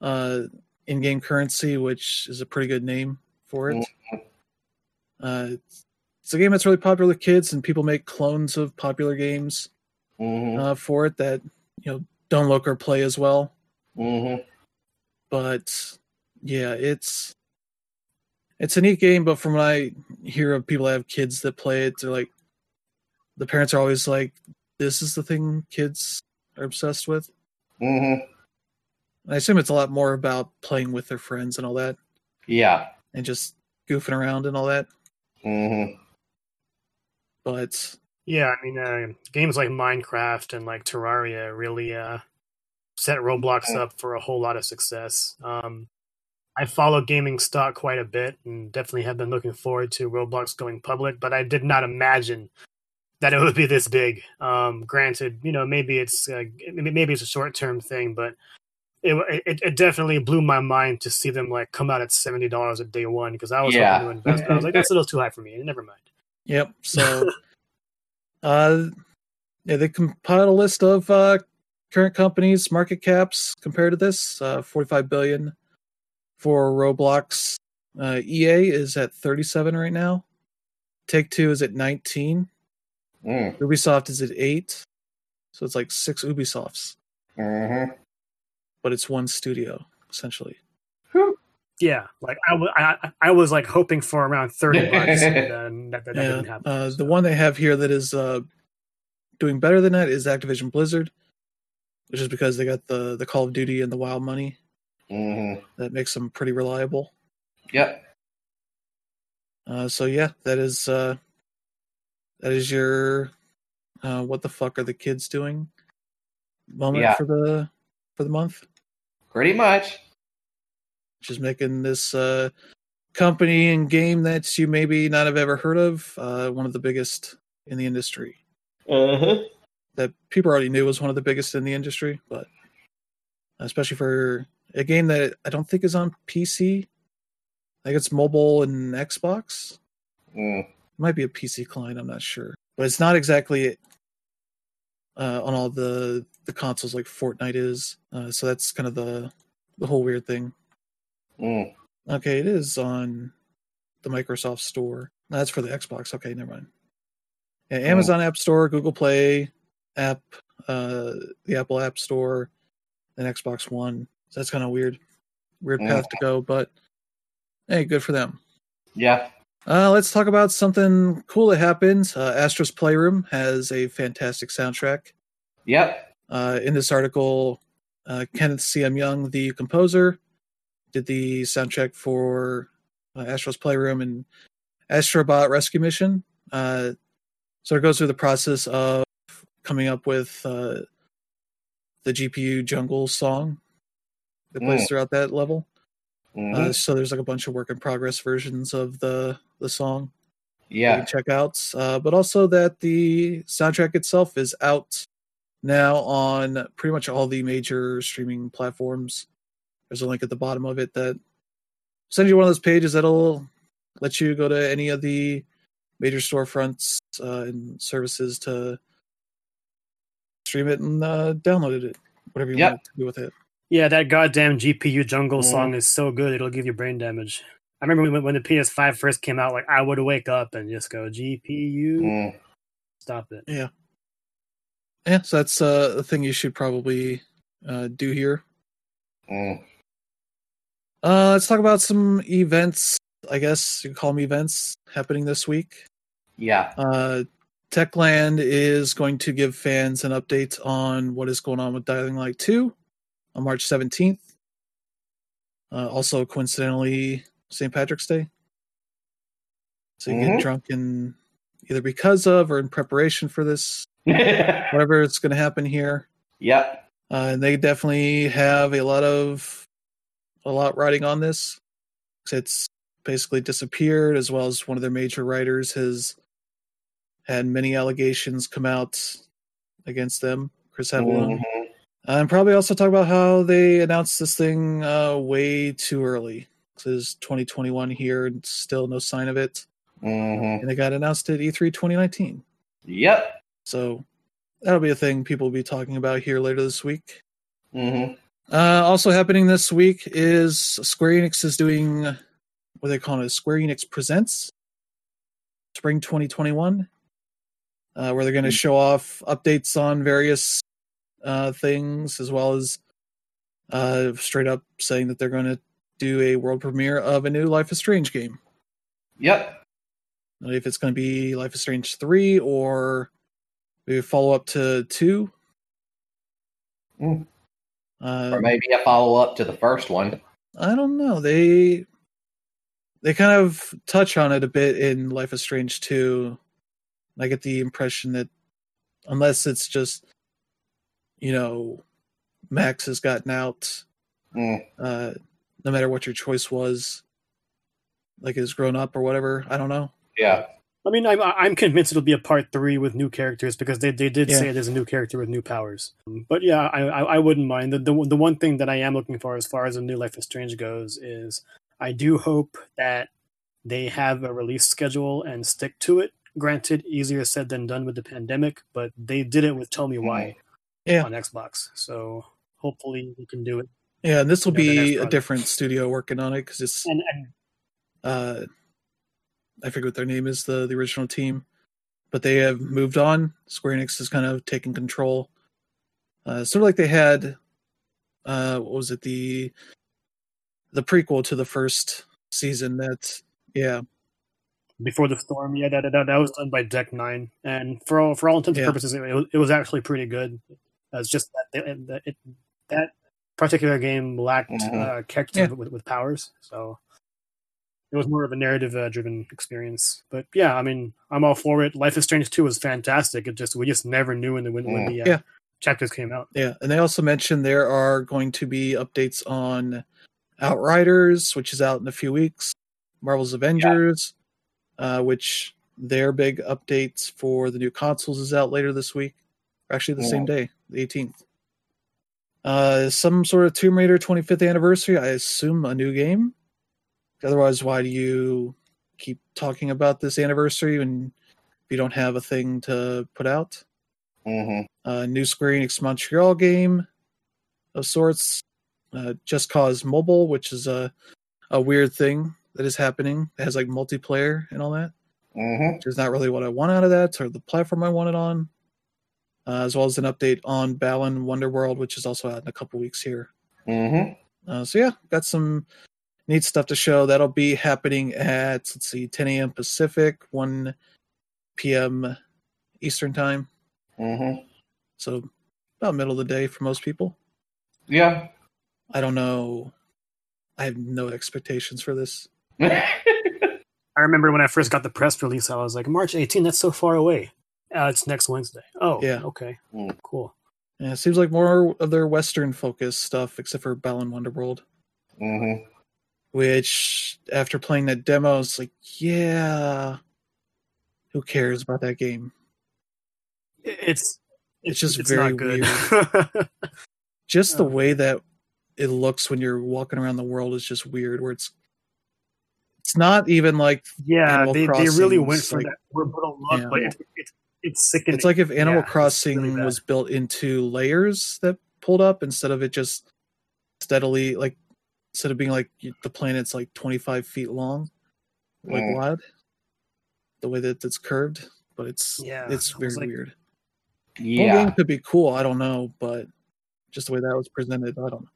uh, in-game currency, which is a pretty good name for it. Uh, it's- it's a game that's really popular with kids, and people make clones of popular games Mm-hmm. uh, for it that you know don't look or play as well. Mm-hmm. But yeah, it's it's a neat game. But from what I hear of people that have kids that play it, they're like the parents are always like, "This is the thing kids are obsessed with." Mm-hmm. I assume it's a lot more about playing with their friends and all that, Yeah. and just goofing around and all that. Mm-hmm. But Yeah, I mean, uh, games like Minecraft and like Terraria really uh, set Roblox up for a whole lot of success. Um, I follow gaming stock quite a bit and definitely have been looking forward to Roblox going public, but I did not imagine that it would be this big. Um, granted, you know, maybe it's uh, maybe it's a short term thing, but it, it it definitely blew my mind to see them like come out at seventy dollars at day one because I was Yeah. hoping to invest. But I was like, that's a little too high for me. Never mind. yep. So, uh, yeah, they compiled a list of uh, current companies' market caps compared to this. Uh, Forty-five billion for Roblox. Uh, EA is at thirty-seven right now. Take Two is at nineteen. Mm. Ubisoft is at eight. So it's like six Ubisofts, Mm-hmm. but it's one studio essentially. Yeah, like I I, I was like hoping for around thirty bucks, and that, that, that Yeah, didn't happen. uh, so. the one they have here that is uh, doing better than that is Activision Blizzard, which is because they got the the Call of Duty and the WoW money Mm-hmm. that makes them pretty reliable. Yep. Uh, so yeah, that is uh, that is your uh, what the fuck are the kids doing moment Yeah. for the for the month, Pretty much. which is making this uh, company and game that you maybe not have ever heard of uh, one of the biggest in the industry. Uh-huh. that people already knew was one of the biggest in the industry, but especially for a game that I don't think is on PC. I think it's mobile and Xbox. Mm. It might be a PC client, I'm not sure. But it's not exactly uh, on all the the consoles like Fortnite is. Uh, so that's kind of the the whole weird thing. Mm. Okay, it is on the Microsoft Store. No, that's for the Xbox. Okay, never mind. Yeah, Amazon App Store, Google Play app, uh, the Apple App Store, and Xbox One. So that's kind of weird, weird Mm. path to go. But hey, good for them. Yeah. Uh, let's talk about something cool that happened. Uh, Astro's Playroom has a fantastic soundtrack. Yep. Uh, in this article, uh, Kenneth C.M. Young, the composer, did the soundtrack for uh, Astro's Playroom and Astrobot Rescue Mission. Uh, so it goes through the process of coming up with uh, the GPU Jungle song that plays Mm. throughout that level. Mhm. Uh, so there's like a bunch of work in progress versions of the the song yeah. checkouts. Uh, but also that the soundtrack itself is out now on pretty much all the major streaming platforms. There's a link at the bottom of it that sends you one of those pages that'll let you go to any of the major storefronts uh, and services to stream it and uh, download it, whatever you Yep. want to do with it. Yeah, that goddamn GPU jungle song is so good it'll give you brain damage. I remember when, when the PS5 first came out, like I would wake up and just go GPU, Mm. stop it. Yeah, yeah. so that's uh, a thing you should probably uh, do here. Mm. Uh, let's talk about some events. I guess you can call them events happening this week. Yeah. Uh, Techland is going to give fans an update on what is going on with Dying Light 2. On March 17th. Uh, also, coincidentally, St. Patrick's Day. So you Mhm. get drunk in either because of or in preparation for this, whatever is going to happen here. yep. Uh, and they definitely have a lot of a lot riding on this. It's basically disappeared, as well as one of their major writers has had many allegations come out against them. Chris Avellone. Mhm. And probably also talk about how they announced this thing uh, way too early. This is 2021 here, and still no sign of it. Mhm. And it got announced at E E3 2019. Yep. So that'll be a thing people will be talking about here later this week. Mhm. Uh, also happening this week is Square Enix is doing what they call it, Square Enix Presents Spring 2021, uh, where they're going to show off updates on various uh, things, as well as uh, straight up saying that they're going to do a world premiere of a new Life is Strange game. Yep. Not if it's going to be Life is Strange 3 or maybe follow up to 2. Mm. Uh, Or maybe a follow up to the first one. I don't know. They they kind of touch on it a bit in Life is Strange 2. I get the impression that unless it's just you know Max has gotten out, Mm. uh, no matter what your choice was, like is grown up or whatever. I don't know. Yeah. I mean, I'm I'm convinced it'll be a part three with new characters because they, they did Yeah. say there's a new character with new powers. But yeah, I I, I wouldn't mind. The, the the one thing that I am looking for as far as a new Life is Strange goes is I do hope that they have a release schedule and stick to it. Granted, easier said than done with the pandemic, but they did it with Tell Me Why Yeah. on Xbox. So hopefully we can do it. Yeah, and this will be a different studio working on it because it's And, and uh, I forget what their name is, the the original team, but they have moved on. Square Enix has kind of taken control. Uh, sort of like they had, uh, what was it the the prequel to the first season? That yeah, before the storm. Yeah, that, that that was done by Deck Nine, and for all for all intents and Yeah. purposes, it, it was actually pretty good. It's just that they, that, it, that particular game lacked Mhm. uh, characters Yeah. with, with powers, so it was more of a narrative uh, driven experience. But yeah, I mean, I'm all for it. Life is Strange Two was fantastic. It just we just never knew when the when, when Mm. the uh, Yeah. chapters came out. yeah, and they also mentioned there are going to be updates on Outriders, which is out in a few weeks. Marvel's Avengers, uh, which their big updates for the new consoles is out later this week. Actually, the same day, the 18th. Uh, some sort of Tomb Raider 25th anniversary. I assume a new game. Otherwise, why do you keep talking about this anniversary when you don't have a thing to put out? Mhm. uh, new Square Enix Montreal game of sorts. Uh, Just Cause Mobile, which is a a weird thing that is happening. It has like multiplayer and all that, Mhm. which is not really what I want out of that or the platform I want it on. Uh, as well as an update on Balan Wonderworld, which is also out in a couple weeks here. Mhm. Uh, so yeah, got some neat stuff to show. That'll be happening at let's see, 10 a.m. Pacific, 1 p.m. Eastern time. Mhm. So about middle of the day for most people. Yeah. I don't know. I have no expectations for this. I remember when I first got the press release, I was like, March 18, that's so far away. Uh, it's next Wednesday. Oh, Yeah. okay, Mm. cool. Yeah, it seems like more of their Western focused stuff, except for Balan Wonderworld, mhm. which after playing that demo, it's like, yeah, who cares about that game? It's It's just it's very not good. Just the Oh. way that it looks when you're walking around the world is just weird. Where it's, it's not even like yeah, Animal they, they really went for like- that orbital look, Yeah. but it's it's it's sickening. it's like if Animal Yeah, Crossing really was built into layers that pulled up instead of it just steadily like instead of being like the planet's like 25 feet long like Mm. wide the way that it's curved but it's Yeah, it's very like- weird Whole Yeah. game could be cool i don't know but just the way that was presented i don't know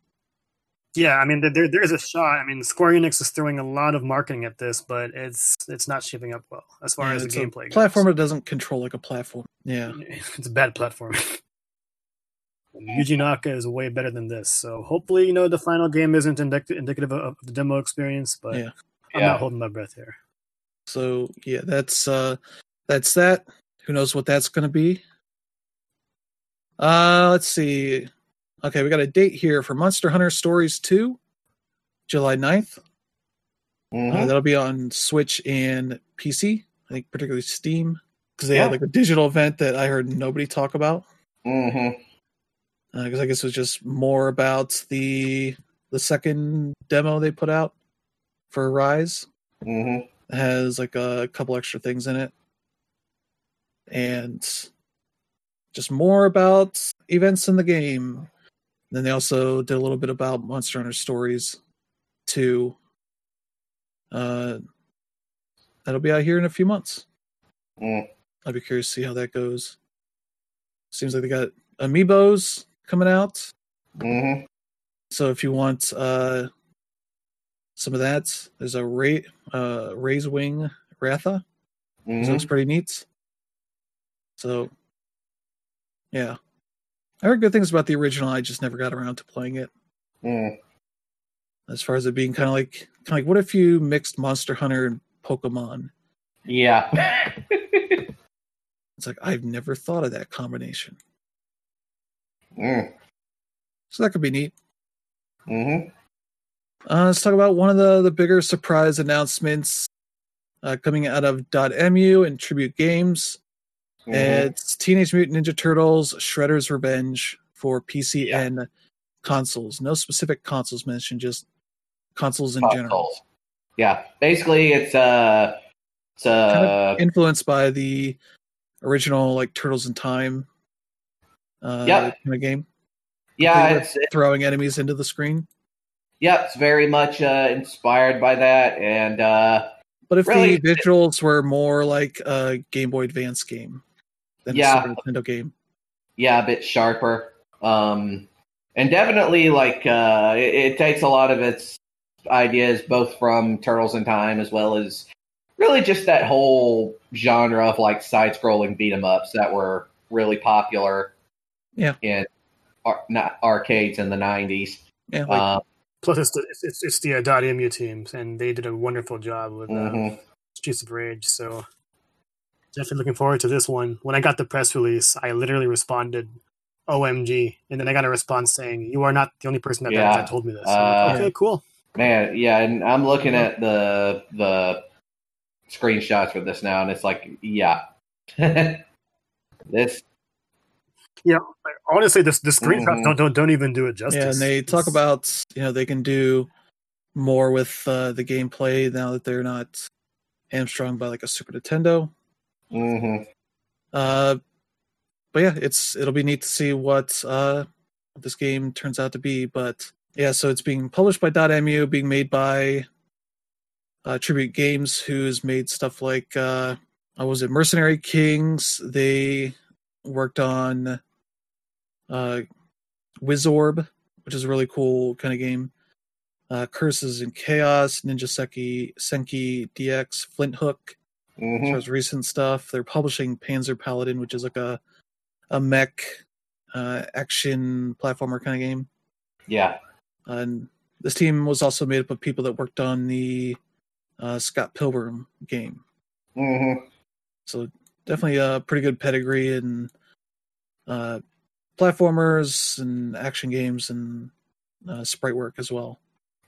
Yeah, I mean, there there is a shot. I mean, Square Enix is throwing a lot of marketing at this, but it's it's not shaping up well as far Yeah, as the it's a gameplay. goes. platform that doesn't control like a platform yeah It's a bad platform. Yuji Naka is way better than this. So hopefully, you know, the final game isn't indic- indicative of the demo experience, but Yeah. I'm Yeah. not holding my breath here. So yeah, that's uh that's that. Who knows what that's gonna be? Uh let's see. Okay, we got a date here for Monster Hunter Stories 2, July 9th. Uh, Mhm. that'll be on Switch and PC. I think particularly Steam. Because they Yeah. had like a digital event that I heard nobody talk about. Because I guess it was just more about the the second demo they put out for Rise. Mhm. It has like a couple extra things in it and just more about events in the game then they also did a little bit about monster hunter stories 2. uh that'll be out here in a few months Mm. i'll be curious to see how that goes seems like they got amiibos coming out Mhm. so if you want uh some of that there's a Ray, uh Ray's wing ratha It looks pretty neat. So, yeah, I heard good things about the original. I just never got around to playing it. Mm. As far as it being kind of like, kind of like, what if you mixed Monster Hunter and Pokemon? Yeah. It's like I've never thought of that combination. Mm. So that could be neat. Mhm. Uh, let's talk about one of the the bigger surprise announcements uh, coming out of Dotemu and Tribute Games. Mhm. It's Teenage Mutant Ninja Turtles: Shredder's Revenge for PC Yeah. and consoles. No specific consoles mentioned, just consoles in general. Yeah. Basically, it's uh, it's uh, Influenced by the original like Turtles in Time uh, Yep. kind of game, yeah, it's throwing enemies into the screen. yeah, it's very much uh, inspired by that, and uh, But if Really- the visuals were more like a Game Boy Advance game than Yeah. a Super Nintendo game, yeah, a bit sharper. Um, and definitely like uh, it, it takes a lot of its ideas both from Turtles in Time as well as really just that whole genre of like side-scrolling beat 'em ups that were really popular. Yeah. in ar- not arcades in the nineties. yeah, like, Uh, Plus, it's the, it's, it's, it's the uh, Dotemu teams, and they did a wonderful job with uh, mhm. Streets of Rage. So definitely looking forward to this one. When I got the press release, I literally responded, "OMG!" and then I got a response saying, "You are not the only person that, Yeah. that told me this." I'm like, Uh, okay, cool. Man, yeah, and I'm looking at the the screenshots for this now, and it's like, yeah, this, Yeah, like, honestly, this the screenshots Mhm. don't don't don't even do it justice. yeah, and they talk It's- about you know they can do more with uh, the gameplay now that they're not hamstrung by like a Super Nintendo. Hmm Uh, but yeah, it's it'll be neat to see what uh this game turns out to be. But yeah, so it's being published by Dotemu, being made by uh, Tribute Games, who's made stuff like uh, was it Mercenary Kings? They worked on uh, Wizorb, which is a really cool kind of game. Uh, Curses and Chaos, Ninja Seki, Senki DX, Flinthook, as hmm far as recent stuff. They're publishing Panzer Paladin, which is like a a mech uh, action platformer kind of game. yeah, And this team was also made up of people that worked on the uh, Scott Pilgrim game. hmm So definitely a pretty good pedigree in uh, platformers and action games and uh, sprite work as well.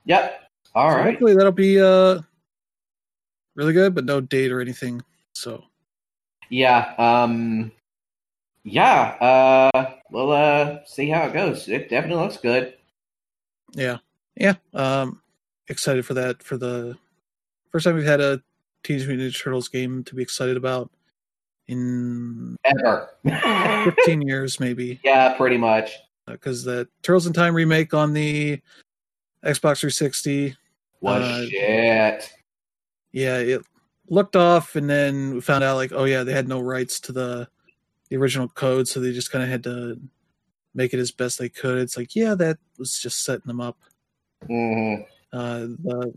yep. All so right. hopefully that'll be uh, really good, but no date or anything. So Yeah. Um. Yeah. Uh. We'll uh see how it goes. It definitely looks good. Yeah, yeah. Um, excited for that. For the first time we've had a Teenage Mutant Ninja Turtles game to be excited about in Ever. 15 years, maybe. yeah. Pretty much. Because the Turtles in Time remake on the Xbox 360, Was Uh, shit. Yeah, it looked off, and then we found out like, oh yeah, they had no rights to the the original code, so they just kind of had to make it as best they could. It's like, yeah, that was just setting them up. hmm Uh, the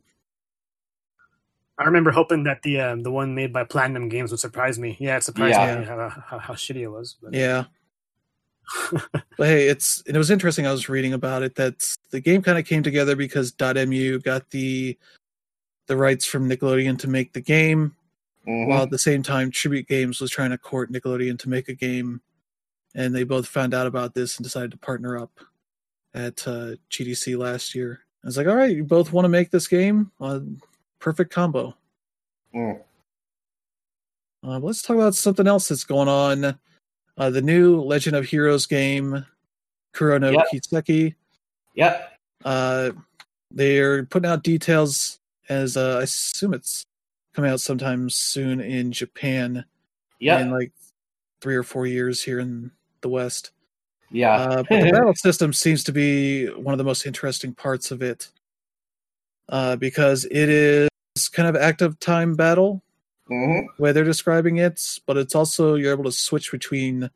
I remember hoping that the um, the one made by Platinum Games would surprise me. Yeah, it surprised Yeah. me how, how, how shitty it was. But Yeah. but hey, it's it was interesting. I was reading about it that the game kind of came together because Dotemu got the the rights from Nickelodeon to make the game, mm-hmm. while at the same time Tribute Games was trying to court Nickelodeon to make a game, and they both found out about this and decided to partner up at uh, GDC last year. I was like, all right, you both want to make this game? Uh, perfect combo. Mm. Uh, let's talk about something else that's going on. Uh, the new Legend of Heroes game, Kuro no yep. Kiseki. Yep. Uh, they're putting out details as uh, I assume it's coming out sometime soon in Japan. Yeah. In like three or four years here in the West. Yeah. Uh, but the battle system seems to be one of the most interesting parts of it uh, because it is kind of active time battle mm-hmm. way they're describing it, but it's also you're able to switch between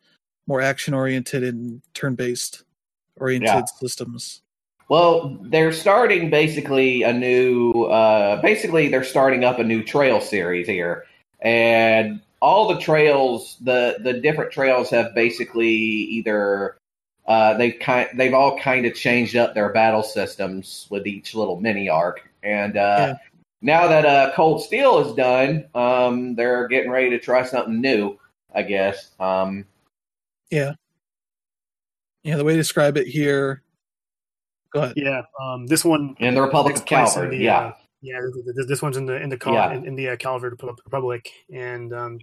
more action oriented and turn based oriented yeah. systems. Well, they're starting basically a new, uh, basically they're starting up a new trail series here, and all the trails, the the different trails have basically either uh, they kind they've all kind of changed up their battle systems with each little mini arc, and uh, yeah now that uh, Cold Steel is done, um, they're getting ready to try something new. I guess. Um, yeah. Yeah, the way to describe it here. Go ahead. Yeah, um, this one in the Republic of Calvard. The, yeah, uh, yeah. This one's in the in the Cal- yeah. in, in, the uh, Calvard Republic, and um,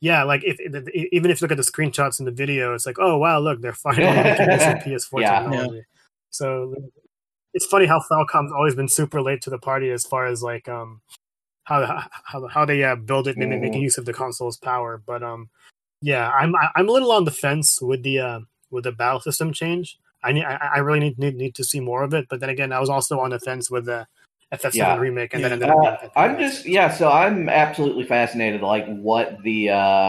yeah, like if, if, even if you look at the screenshots in the video, it's like, oh wow, look, they're finally making PS4 yeah. technology. Yeah. So it's funny how Falcom's always been super late to the party as far as like um how how how they uh, build it and mm. making use of the console's power. But um yeah, I'm I'm a little on the fence with the uh, with the battle system change. I need I really need, need need to see more of it. But then again, I was also on the fence with the FF7 yeah. remake, and yeah. then uh, I'm just yeah. So I'm absolutely fascinated, like what the uh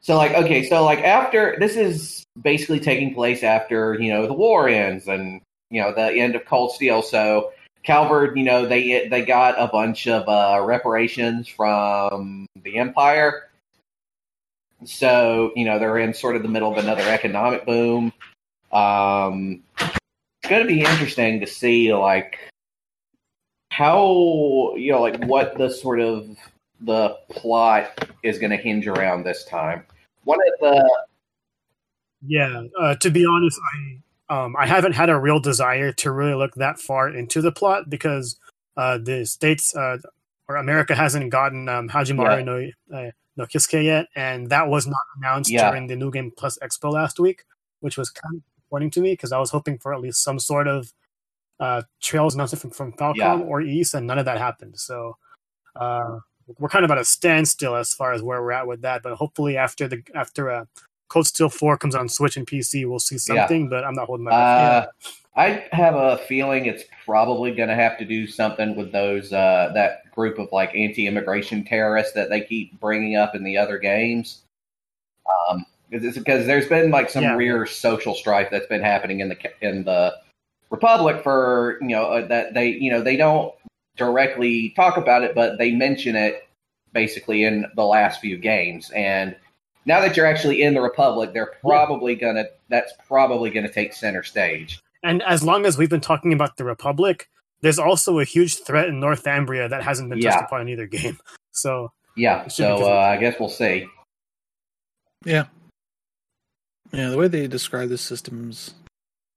so like okay, so like after this is basically taking place after you know the war ends and you know, the end of Cold Steel. So Calvard, you know, they they got a bunch of uh, reparations from the Empire. So you know they're in sort of the middle of another economic boom. Um, it's going to be interesting to see like how you know like what the sort of the plot is going to hinge around this time. One of the yeah, uh, to be honest, I um, I haven't had a real desire to really look that far into the plot because uh, the states uh, or America hasn't gotten um, Hajimaru no uh, no Kiseki yet, and that was not announced yeah. during the New Game Plus Expo last week, which was kind of disappointing to me because I was hoping for at least some sort of uh, trails announcement from, from Falcom yeah. or East, and none of that happened. So uh, we're kind of at a standstill as far as where we're at with that. But hopefully, after the after uh, Cold Steel 4 comes on Switch and PC, we'll see something, yeah. but I'm not holding my breath. Uh, I have a feeling it's probably going to have to do something with those uh, that group of like anti-immigration terrorists that they keep bringing up in the other games. Um, because there's been like some yeah. real social strife that's been happening in the in the Republic for you know uh, that they you know they don't directly talk about it, but they mention it basically in the last few games and now that you're actually in the Republic, they're probably yeah. gonna that's probably gonna take center stage. And as long as we've been talking about the Republic, there's also a huge threat in Northumbria that hasn't been yeah. touched upon in either game. So yeah, so uh, I guess we'll see. Yeah, yeah. The way they describe the system's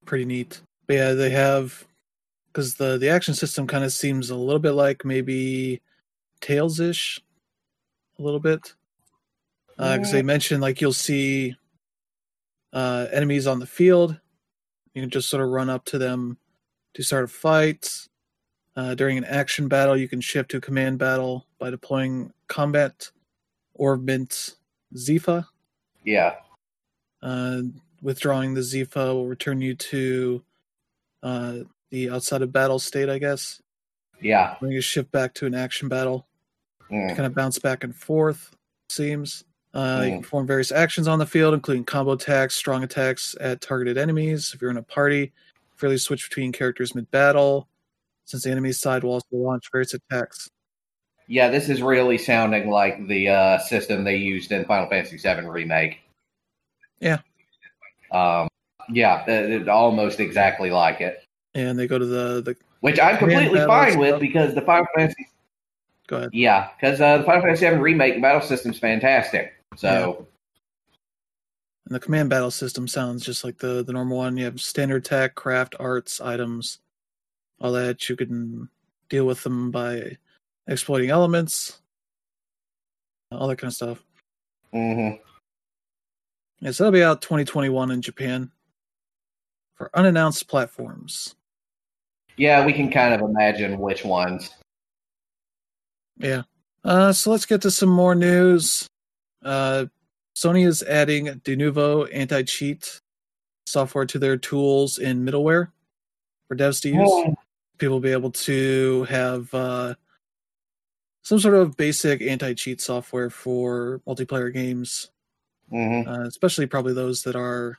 pretty neat. But yeah, they have because the the action system kind of seems a little bit like maybe Tales ish, a little bit because uh, they mentioned like you'll see uh, enemies on the field. You can just sort of run up to them to start a fight. Uh, during an action battle, you can shift to a command battle by deploying combat orbment Xipha. Yeah. Uh, withdrawing the Xipha will return you to uh, the outside of battle state, I guess. Yeah. When you shift back to an action battle, mm. kind of bounce back and forth. Seems. Uh, You can perform various actions on the field, including combo attacks, strong attacks at targeted enemies. If you're in a party, freely switch between characters mid battle, since the enemy side will also launch various attacks. Yeah, this is really sounding like the uh, system they used in Final Fantasy VII Remake. Yeah. Um, yeah, it, it, almost exactly like it. And they go to the the which I'm completely fine with because the Final Fantasy. Go ahead. Yeah, because uh, the Final Fantasy VII remake battle system's fantastic. So. Yeah. And the command battle system sounds just like the the normal one. You have standard tech, craft, arts, items, all that. You can deal with them by exploiting elements, all that kind of stuff. Mm-hmm. Yeah, so that'll be out 2021 in Japan for unannounced platforms. Yeah, we can kind of imagine which ones. Yeah. Uh, so let's get to some more news. Uh, Sony is adding Denuvo anti cheat software to their tools in middleware for devs to use. Oh. People will be able to have uh, some sort of basic anti cheat software for multiplayer games, mm-hmm. uh, especially probably those that are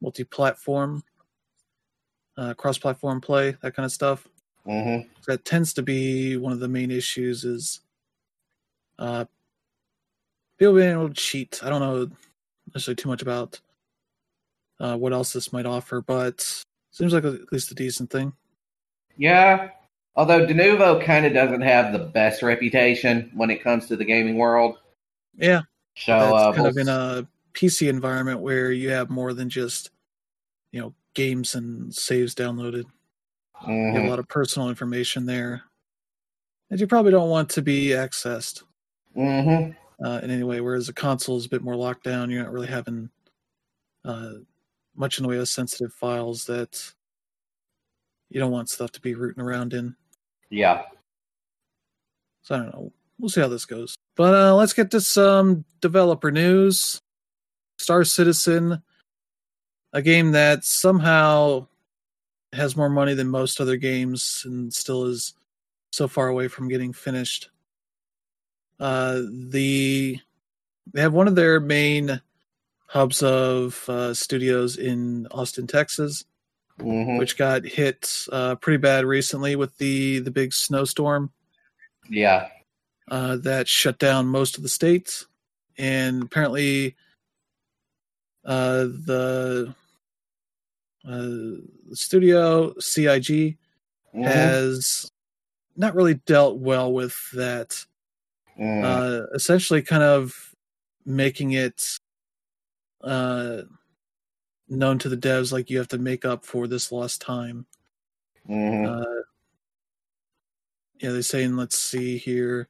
multi platform, uh, cross platform play, that kind of stuff. Mm-hmm. That tends to be one of the main issues is uh, people being able to cheat. I don't know necessarily too much about uh, what else this might offer, but seems like at least a decent thing. Yeah, although Denuvo kind of doesn't have the best reputation when it comes to the gaming world. Yeah, so uh, kind of in a PC environment where you have more than just you know games and saves downloaded. Mm-hmm. You have a lot of personal information there that you probably don't want to be accessed mm-hmm. uh, in any way. Whereas a console is a bit more locked down. You're not really having uh, much in the way of sensitive files that you don't want stuff to be rooting around in. Yeah. So I don't know. We'll see how this goes. But uh, let's get to some developer news. Star Citizen, a game that somehow has more money than most other games and still is so far away from getting finished. Uh, the they have one of their main hubs of uh, studios in Austin, Texas, mm-hmm. which got hit uh, pretty bad recently with the the big snowstorm. Yeah, uh, that shut down most of the states, and apparently, uh, the uh, studio CIG mm-hmm. has not really dealt well with that. Mm. Uh, essentially, kind of making it uh, known to the devs like you have to make up for this lost time. Mm-hmm. Uh, yeah, they're saying, let's see here.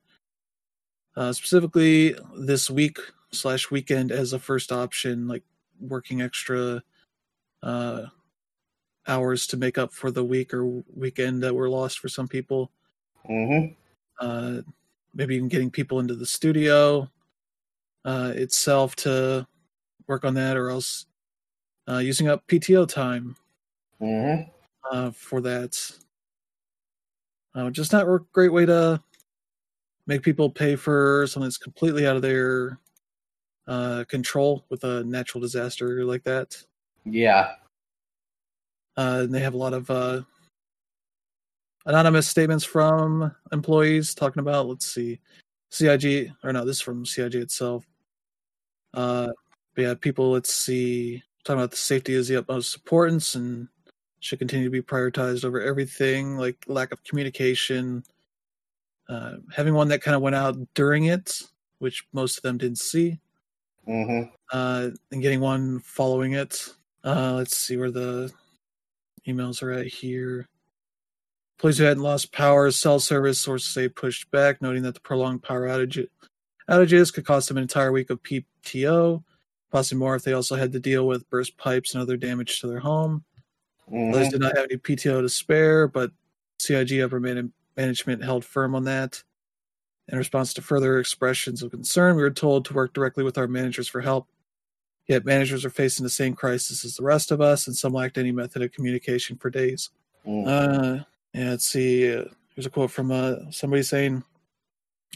Uh, specifically, this week slash weekend as a first option, like working extra uh, hours to make up for the week or weekend that were lost for some people. Mm-hmm. Uh, maybe even getting people into the studio uh, itself to work on that, or else uh, using up PTO time mm-hmm. uh, for that. Uh, just not a great way to make people pay for something that's completely out of their uh, control with a natural disaster like that. Yeah. Uh, and they have a lot of uh, anonymous statements from employees talking about, let's see, CIG, or no, this is from CIG itself. Uh, but yeah, people, let's see, talking about the safety is the utmost importance and should continue to be prioritized over everything, like lack of communication. Uh, having one that kind of went out during it, which most of them didn't see, mm-hmm. uh, and getting one following it. Uh, let's see where the emails are at here. Employees who hadn't lost power, cell service sources say pushed back, noting that the prolonged power outage, outages could cost them an entire week of PTO possibly more if they also had to deal with burst pipes and other damage to their home. Mm-hmm. Others did not have any PTO to spare, but CIG upper man- management held firm on that. In response to further expressions of concern, we were told to work directly with our managers for help. Yet managers are facing the same crisis as the rest of us, and some lacked any method of communication for days. Uh, yeah, let's see. Uh, here's a quote from uh, somebody saying,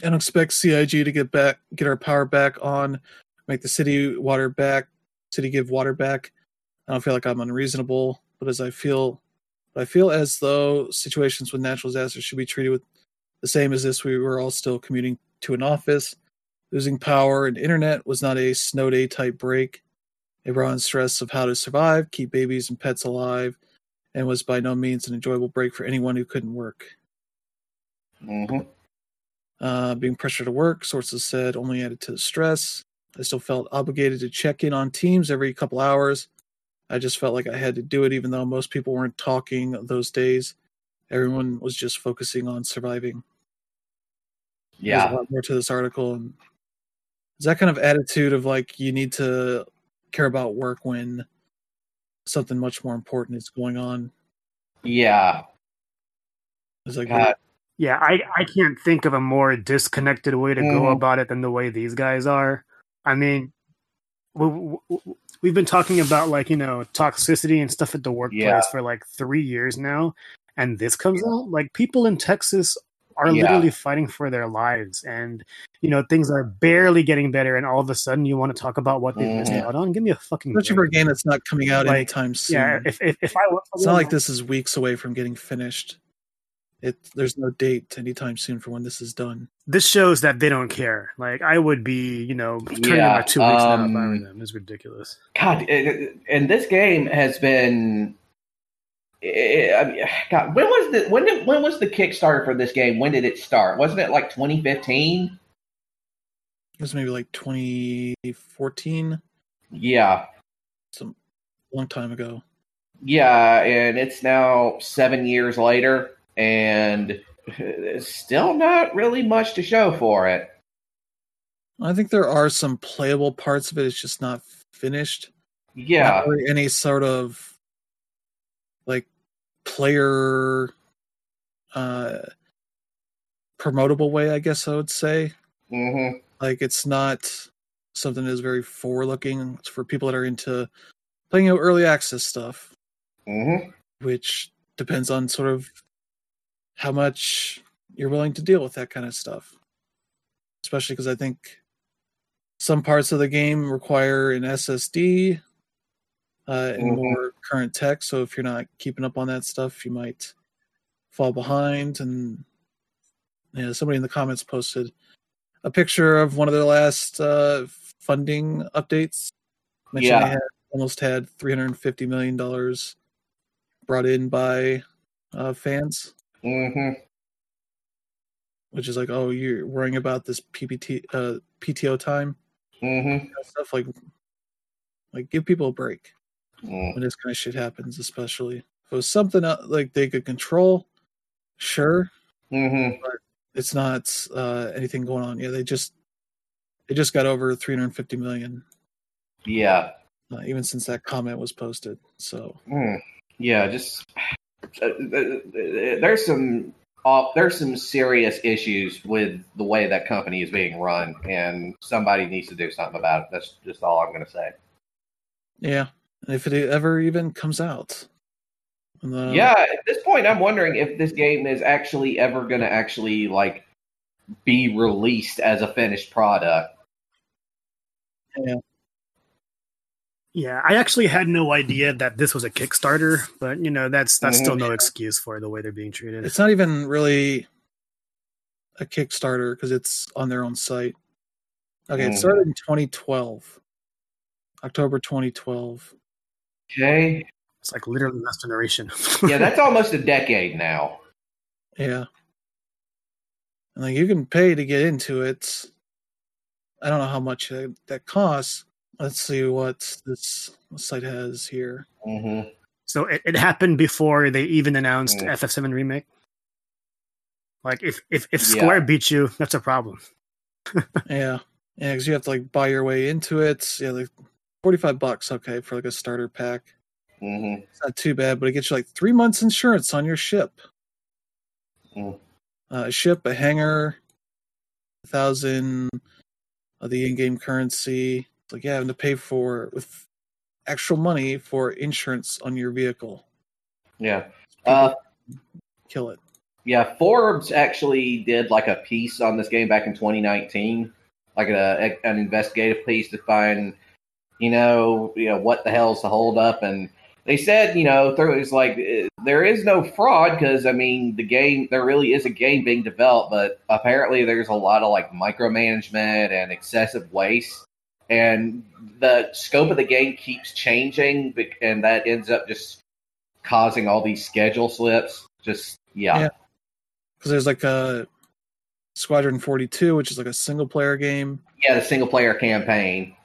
"I don't expect CIG to get back, get our power back on make the city water back, city give water back. I don't feel like I'm unreasonable, but as I feel, but I feel as though situations with natural disasters should be treated with the same as this. We were all still commuting to an office. Losing power and internet was not a snow day type break. It brought and stress of how to survive, keep babies and pets alive, and was by no means an enjoyable break for anyone who couldn't work. hmm Uh, being pressured to work, sources said, only added to the stress. I still felt obligated to check in on teams every couple hours. I just felt like I had to do it, even though most people weren't talking those days. Everyone was just focusing on surviving. There's Yeah. a lot more to this article, and is that kind of attitude of like you need to care about work when something much more important is going on. Yeah. It's like God. Yeah, I, I can't think of a more disconnected way to go Mhm. about it than the way these guys are. I mean, we, we, we've been talking about like you know toxicity and stuff at the workplace Yeah. for like three years now, and this comes out like people in Texas are Yeah. literally fighting for their lives, and you know things are barely getting better, and all of a sudden you want to talk about what they've missed Mhm. out on. Give me a fucking especially for a break. game that's not coming out Like, anytime soon. yeah. If if, if I it's not like this is weeks away from getting finished. It there's no date anytime soon for when this is done. this shows that they don't care. Like I would be, you know, turning Yeah, my two weeks now if I um, them. It's ridiculous. God, it- and this game has been. eh, I mean, God, when was the when did, when was the Kickstarter for this game? When did it start? Wasn't it like 2015? It was maybe like 2014, Yeah, some long time ago. yeah, and it's now seven years later, and there's still not really much to show for it. I think there are some playable parts of it. It's just not finished. Yeah, really any sort of like player uh promotable way, I guess I would say. hmm Like it's not something that is very forward looking. It's for people that are into playing out early access stuff, hmm which depends on sort of how much you're willing to deal with that kind of stuff. Especially because I think some parts of the game require an SSD uh, and Mhm. more current tech. So if you're not keeping up on that stuff, you might fall behind. And yeah, somebody in the comments posted a picture of one of their last uh, funding updates. Mentioned Yeah. they had almost had 350 million dollars brought in by uh, fans, hmm which is like, oh, you're worrying about this PPT uh, PTO time hmm stuff like like give people a break. mm when this kind of shit happens, especially if it was something uh, like they could control. Sure, hmm but it's not uh, anything going on. Yeah, they just they just got over 350 million, Yeah. uh, even since that comment was posted. So Mm. Yeah, just there's some uh, there's some serious issues with the way that company is being run, and somebody needs to do something about it. That's just all I'm going to say. yeah, if it ever even comes out, the- yeah, at this point, I'm wondering if this game is actually ever going to actually like be released as a finished product. Yeah, I actually had no idea that this was a Kickstarter, but you know that's that's still no excuse for the way they're being treated. it's not even really a Kickstarter because it's on their own site. Okay, it Mm. started in 2012, October 2012. Okay, It's like literally last generation. yeah, that's almost a decade now. Yeah. And like you can pay to get into it. I don't know how much that, that costs. Let's see what this site has here. hmm so it, it happened before they even announced Mm. FF7 remake. Like if if if Yeah. Square beat you, that's a problem. Yeah. Yeah, because you have to like buy your way into it. Yeah, like 45 bucks, okay, for like a starter pack. hmm It's not too bad, but it gets you like three months insurance on your ship. Mm. Uh, a ship, a hangar, a thousand of the in-game currency. It's like yeah, having to pay for with actual money for insurance on your vehicle. Yeah. Uh, Kill it. Yeah, Forbes actually did like a piece on this game back in 2019, like a, an investigative piece to find, you know, you know what the hell's the holdup, and they said, you know, there was like eh, there is no fraud because I mean the game there really is a game being developed, but apparently there's a lot of like micromanagement and excessive waste and the scope of the game keeps changing, and that ends up just causing all these schedule slips. Just yeah, because yeah. there's like a Squadron 42, which is like a single player game. Yeah, the single player campaign.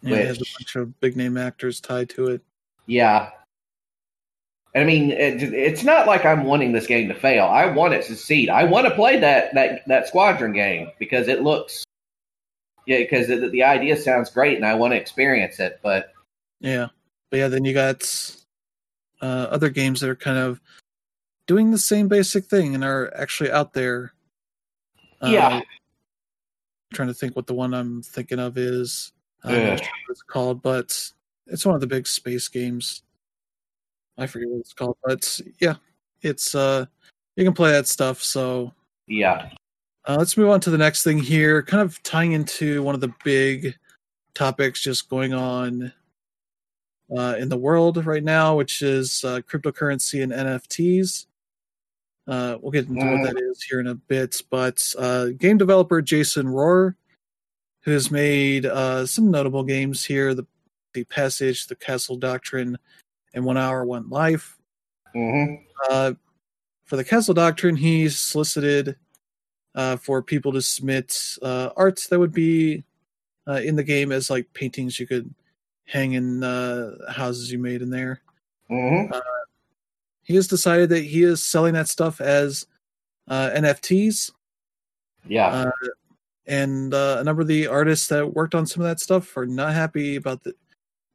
Yeah, which, it has a bunch of big name actors tied to it. Yeah. I mean, it, it's not like I'm wanting this game to fail. I want it to succeed. I want to play that that that Squadron game because it looks, yeah, because the, the idea sounds great and I want to experience it. But yeah, but yeah, then you got uh, other games that are kind of doing the same basic thing and are actually out there yeah. Uh, trying to think what the one I'm thinking of is. I don't know what it's called, but it's one of the big space games. I forget what it's called, but yeah, it's uh, you can play that stuff. So yeah, uh, let's move on to the next thing here. Kind of tying into one of the big topics just going on uh, in the world right now, which is uh, cryptocurrency and NFTs. Uh, we'll get into what that is here in a bit. But uh, game developer Jason Schreier, who has made uh, some notable games here the, the Passage, The Castle Doctrine, and One Hour, One Life. Mm-hmm. Uh, for The Castle Doctrine, he solicited uh, for people to submit uh, arts that would be in the game as like paintings you could hang in houses you made in there. Mm-hmm he has decided that he is selling that stuff as uh, NFTs. Yeah. Uh, and uh, a number of the artists that worked on some of that stuff are not happy about the,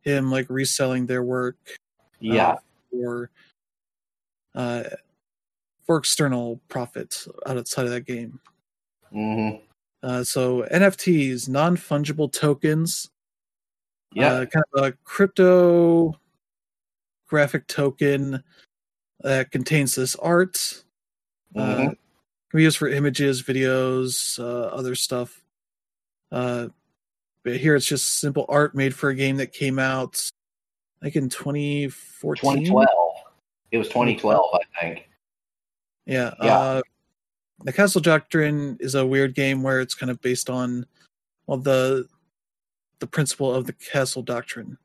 him like reselling their work. Uh, yeah. for uh, for external profit outside of that game. Mm-hmm. Uh, so NFTs, non fungible tokens. Yeah. kind of a crypto graphic token that contains this art. Uh, mm-hmm. Uh, can be used for images, videos, uh, other stuff. Uh, but here it's just simple art made for a game that came out like in 2014. 2012. It was 2012, I think. Yeah. yeah. Uh, the Castle Doctrine is a weird game where it's kind of based on well the the principle of the Castle Doctrine.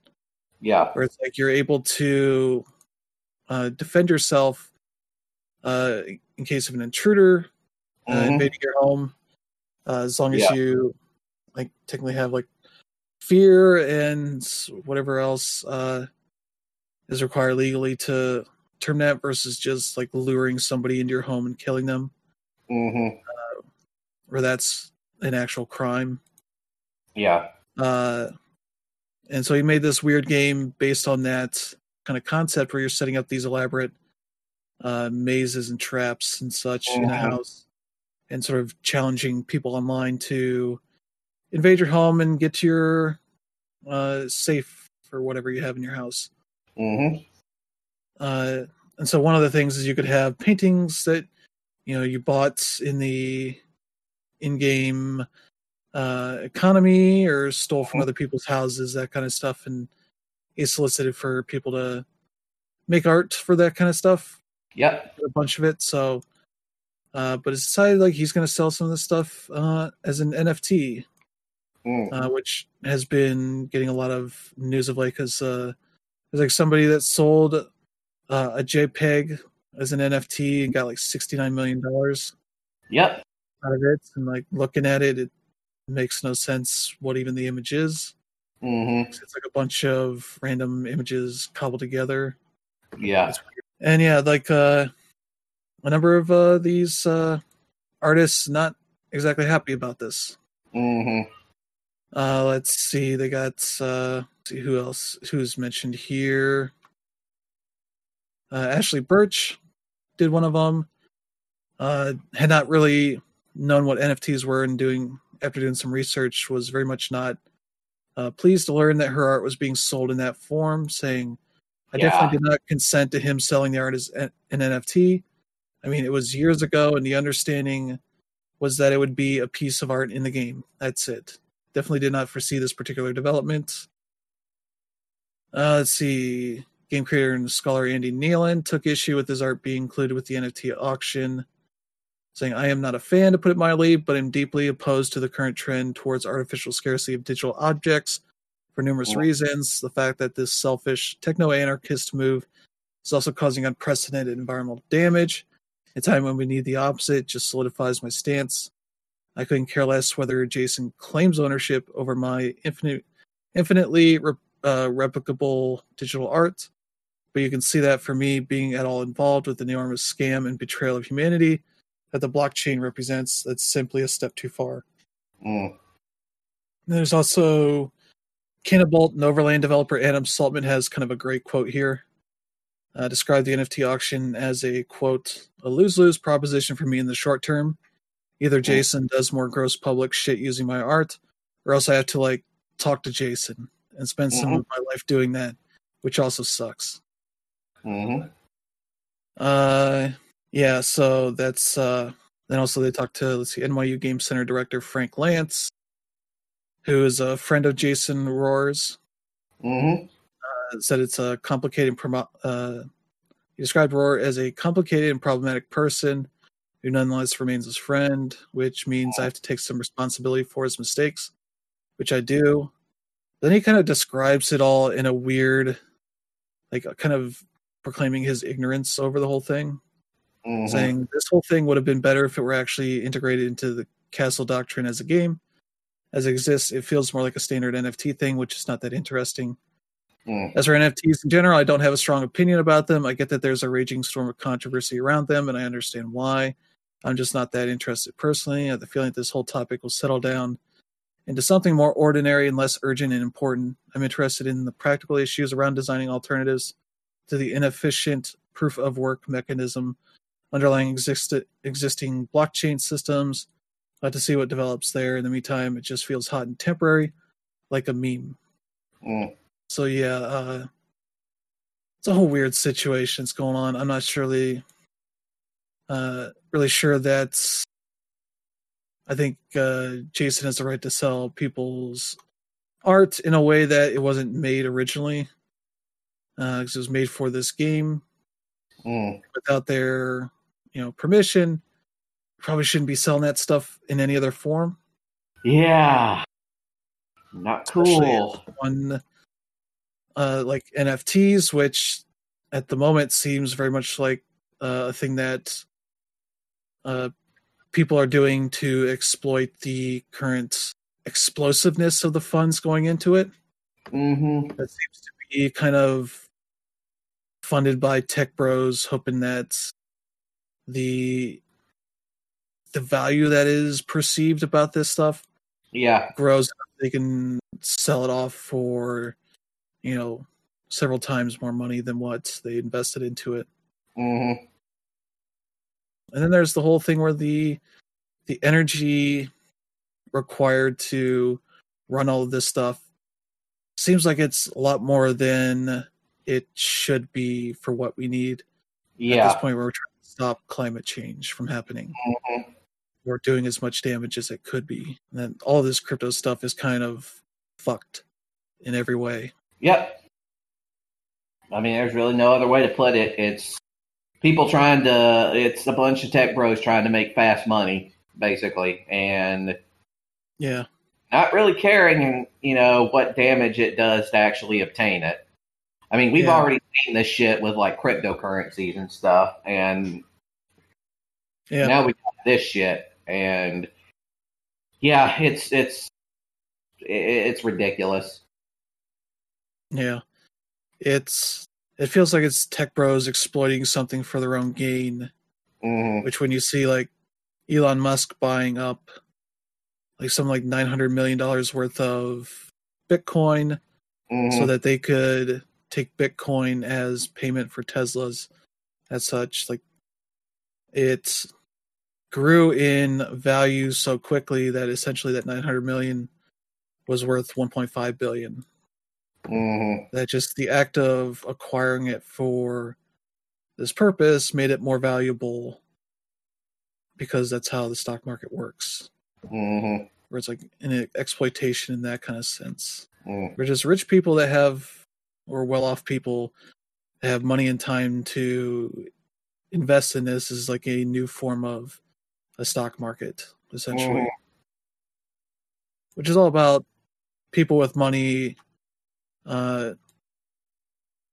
Yeah. Where it's like you're able to uh, defend yourself uh, in case of an intruder uh, mm-hmm. invading your home. Uh, as long as yeah. you like technically have like fear and whatever else uh, is required legally to term that versus just like luring somebody into your home and killing them. Mm-hmm. Uh, or that's an actual crime. Yeah. Uh, and so he made this weird game based on that kind of concept where you're setting up these elaborate uh, mazes and traps and such mm-hmm. in a house and sort of challenging people online to invade your home and get to your uh, safe for whatever you have in your house. Mm-hmm. Uh, and so one of the things is you could have paintings that you know you bought in the in-game uh, economy or stole from other people's houses, that kind of stuff, and he solicited for people to make art for that kind of stuff. Yep. A bunch of it. So, uh, but it's decided like he's going to sell some of this stuff uh, as an NFT, mm. uh, which has been getting a lot of news of late because uh, there's like somebody that sold uh, a JPEG as an NFT and got like $69 million. Yep. Out of it. And like looking at it, it makes no sense what even the image is. Mm-hmm. It's like a bunch of random images cobbled together. Yeah. And yeah, like uh, a number of uh, these uh, artists not exactly happy about this. Mm-hmm. Uh, let's see. They got uh, see who else who's mentioned here. Uh, Ashly Burch did one of them. Uh, had not really known what NFTs were, and doing after doing some research was very much not uh, pleased to learn that her art was being sold in that form, saying, I yeah. definitely did not consent to him selling the art as an NFT. I mean, it was years ago, and the understanding was that it would be a piece of art in the game. That's it. Definitely did not foresee this particular development. Uh, let's see. Game creator and scholar Andy Nealen took issue with his art being included with the NFT auction, saying, I am not a fan, to put it mildly, but I'm deeply opposed to the current trend towards artificial scarcity of digital objects for numerous reasons. The fact that this selfish techno anarchist move is also causing unprecedented environmental damage. A time when we need the opposite just solidifies my stance. I couldn't care less whether Jason claims ownership over my infinite, infinitely re- uh, replicable digital art, but you can see that for me being at all involved with the enormous scam and betrayal of humanity that the blockchain represents, that's simply a step too far. Mm. There's also Canabalt and Overland developer Adam Saltsman has kind of a great quote here. Uh, described the NFT auction as a quote, a lose lose proposition for me in the short term. Either Jason does more gross public shit using my art, or else I have to like talk to Jason and spend mm-hmm. some of my life doing that, which also sucks. Mm-hmm. Uh, yeah, so that's uh then also they talked to let's see NYU Game Center director Frank Lantz, who is a friend of Jason Rohrer's. Mm-hmm. Uh, said it's a complicated. Uh, he described Rohrer as a complicated and problematic person who nonetheless remains his friend, which means I have to take some responsibility for his mistakes, which I do. Then he kind of describes it all in a weird, like, kind of proclaiming his ignorance over the whole thing mm-hmm. saying this whole thing would have been better if it were actually integrated into the Castle Doctrine as a game. As it exists, it feels more like a standard NFT thing, which is not that interesting. Mm. As for NFTs in general, I don't have a strong opinion about them. I get that there's a raging storm of controversy around them, and I understand why. I'm just not that interested personally. I have the feeling that this whole topic will settle down into something more ordinary and less urgent and important. I'm interested in the practical issues around designing alternatives to the inefficient proof of work mechanism underlying exist- existing blockchain systems uh, to see what develops there. In the meantime, it just feels hot and temporary, like a meme. Mm. So yeah, uh, it's a whole weird situation that's going on. I'm not surely uh, really sure that's. I think uh, Jason has the right to sell people's art in a way that it wasn't made originally, because uh, it was made for this game mm. without their you know permission. Probably shouldn't be selling that stuff in any other form. Yeah, not cool. One, uh, like NFTs, which at the moment seems very much like uh, a thing that uh, people are doing to exploit the current explosiveness of the funds going into it. Mm-hmm. That seems to be kind of funded by tech bros, hoping that the the value that is perceived about this stuff yeah grows they can sell it off for you know several times more money than what they invested into it mm-hmm. and then there's the whole thing where the the energy required to run all of this stuff seems like it's a lot more than it should be for what we need yeah. at this point where we're trying to stop climate change from happening mm-hmm. or doing as much damage as it could be. And then all this crypto stuff is kind of fucked in every way. Yep. I mean, there's really no other way to put it. It's people trying to, it's a bunch of tech bros trying to make fast money, basically. And yeah, not really caring, you know, what damage it does to actually obtain it. I mean, we've yeah. already seen this shit with like cryptocurrencies and stuff, and yeah. Now we got this shit, and yeah, it's it's it's ridiculous. Yeah, it's it feels like it's tech bros exploiting something for their own gain. Mm-hmm. Which, when you see like Elon Musk buying up like some like nine hundred million dollars worth of Bitcoin, mm-hmm. so that they could take Bitcoin as payment for Teslas, as such, like it grew in value so quickly that essentially that 900 million was worth 1.5 billion. Mm-hmm. That just the act of acquiring it for this purpose made it more valuable because that's how the stock market works. Mm-hmm. Where it's like an exploitation in that kind of sense. Mm. We're just rich people that have, or well off people have money and time to invest in this is like a new form of a stock market essentially, mm. which is all about people with money uh,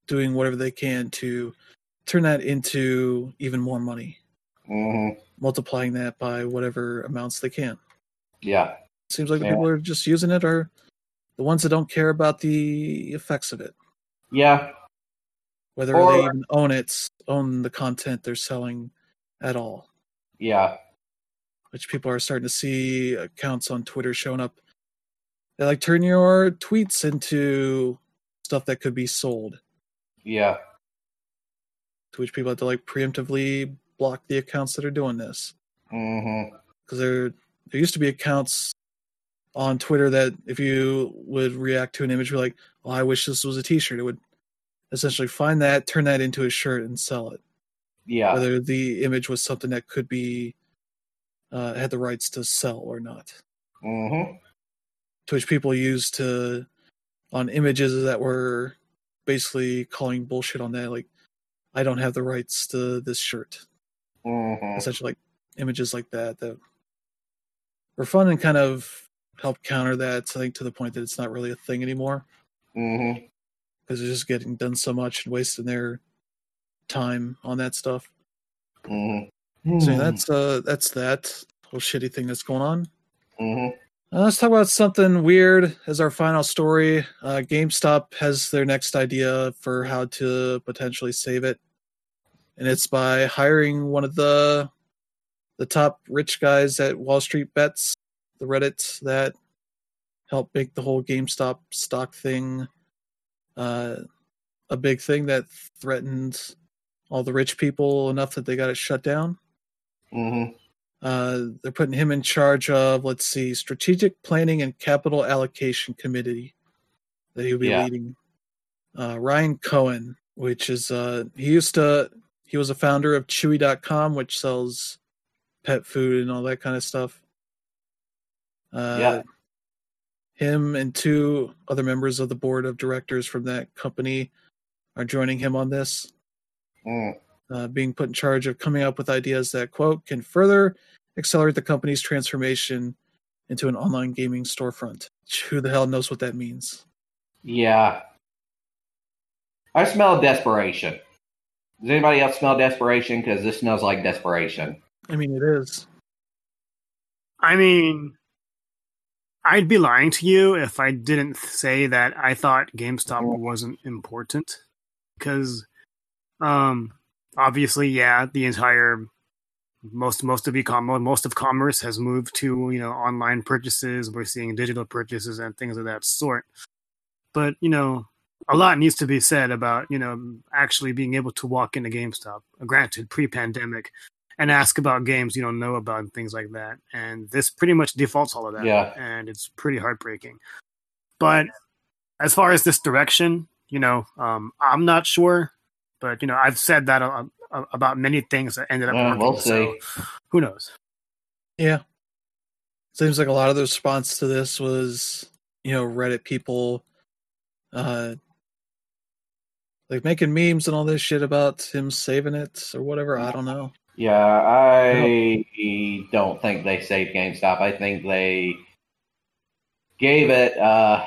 doing whatever they can to turn that into even more money, mm-hmm. multiplying that by whatever amounts they can. Yeah, seems like the yeah. people who are just using it are the ones that don't care about the effects of it. Yeah, whether or, they even own it, own the content they're selling at all. Yeah, which people are starting to see accounts on Twitter showing up. They like turn your tweets into stuff that could be sold. Yeah. To which people have to like preemptively block the accounts that are doing this. Mm-hmm. Because there, there used to be accounts on Twitter that if you would react to an image, be like, "Well, I wish this was a T-shirt," it would essentially find that, turn that into a shirt, and sell it. Yeah. Whether the image was something that could be uh, had the rights to sell or not. Mm-hmm. To which people used to on images that were basically calling bullshit on that, like I don't have the rights to this shirt. Mm-hmm. Essentially, like images like that that were fun and kind of help counter that. I think to the point that it's not really a thing anymore. Mm-hmm. Because they're just getting done so much and wasting their time on that stuff. Mm-hmm. So that's uh that's that whole shitty thing that's going on. Mm-hmm. Uh, let's talk about something weird as our final story. Uh, GameStop has their next idea for how to potentially save it, and it's by hiring one of the the top rich guys at Wall Street Bets, the Reddit that helped make the whole GameStop stock thing uh, a big thing that threatened all the rich people enough that they got it shut down. Mm-hmm. Uh, they're putting him in charge of, let's see, strategic planning and capital allocation committee that he'll be yeah. leading. Uh, Ryan Cohen, which is uh, he used to he was a founder of Chewy.com, which sells pet food and all that kind of stuff. Uh, yeah. Him and two other members of the board of directors from that company are joining him on this. Mm. Uh, being put in charge of coming up with ideas that quote can further accelerate the company's transformation into an online gaming storefront. Who the hell knows what that means? Yeah. I smell desperation. Does anybody else smell desperation? Because this smells like desperation. I mean, it is. I mean, I'd be lying to you if I didn't say that I thought GameStop wasn't important. Because, um, obviously, yeah, the entire most most of e-commerce most of commerce has moved to you know online purchases. We're seeing digital purchases and things of that sort. But you know a lot needs to be said about you know actually being able to walk into GameStop. Granted pre-pandemic and ask about games you don't know about and things like that and this pretty much defaults all of that yeah and it's pretty heartbreaking but as far as this direction you know um, i'm not sure but you know i've said that a, about many things that ended up yeah, working. We'll see. So, who knows? Yeah. Seems like a lot of the response to this was, you know, Reddit people uh like making memes and all this shit about him saving it or whatever. I don't know. Yeah, I don't think they saved GameStop. I think they gave it uh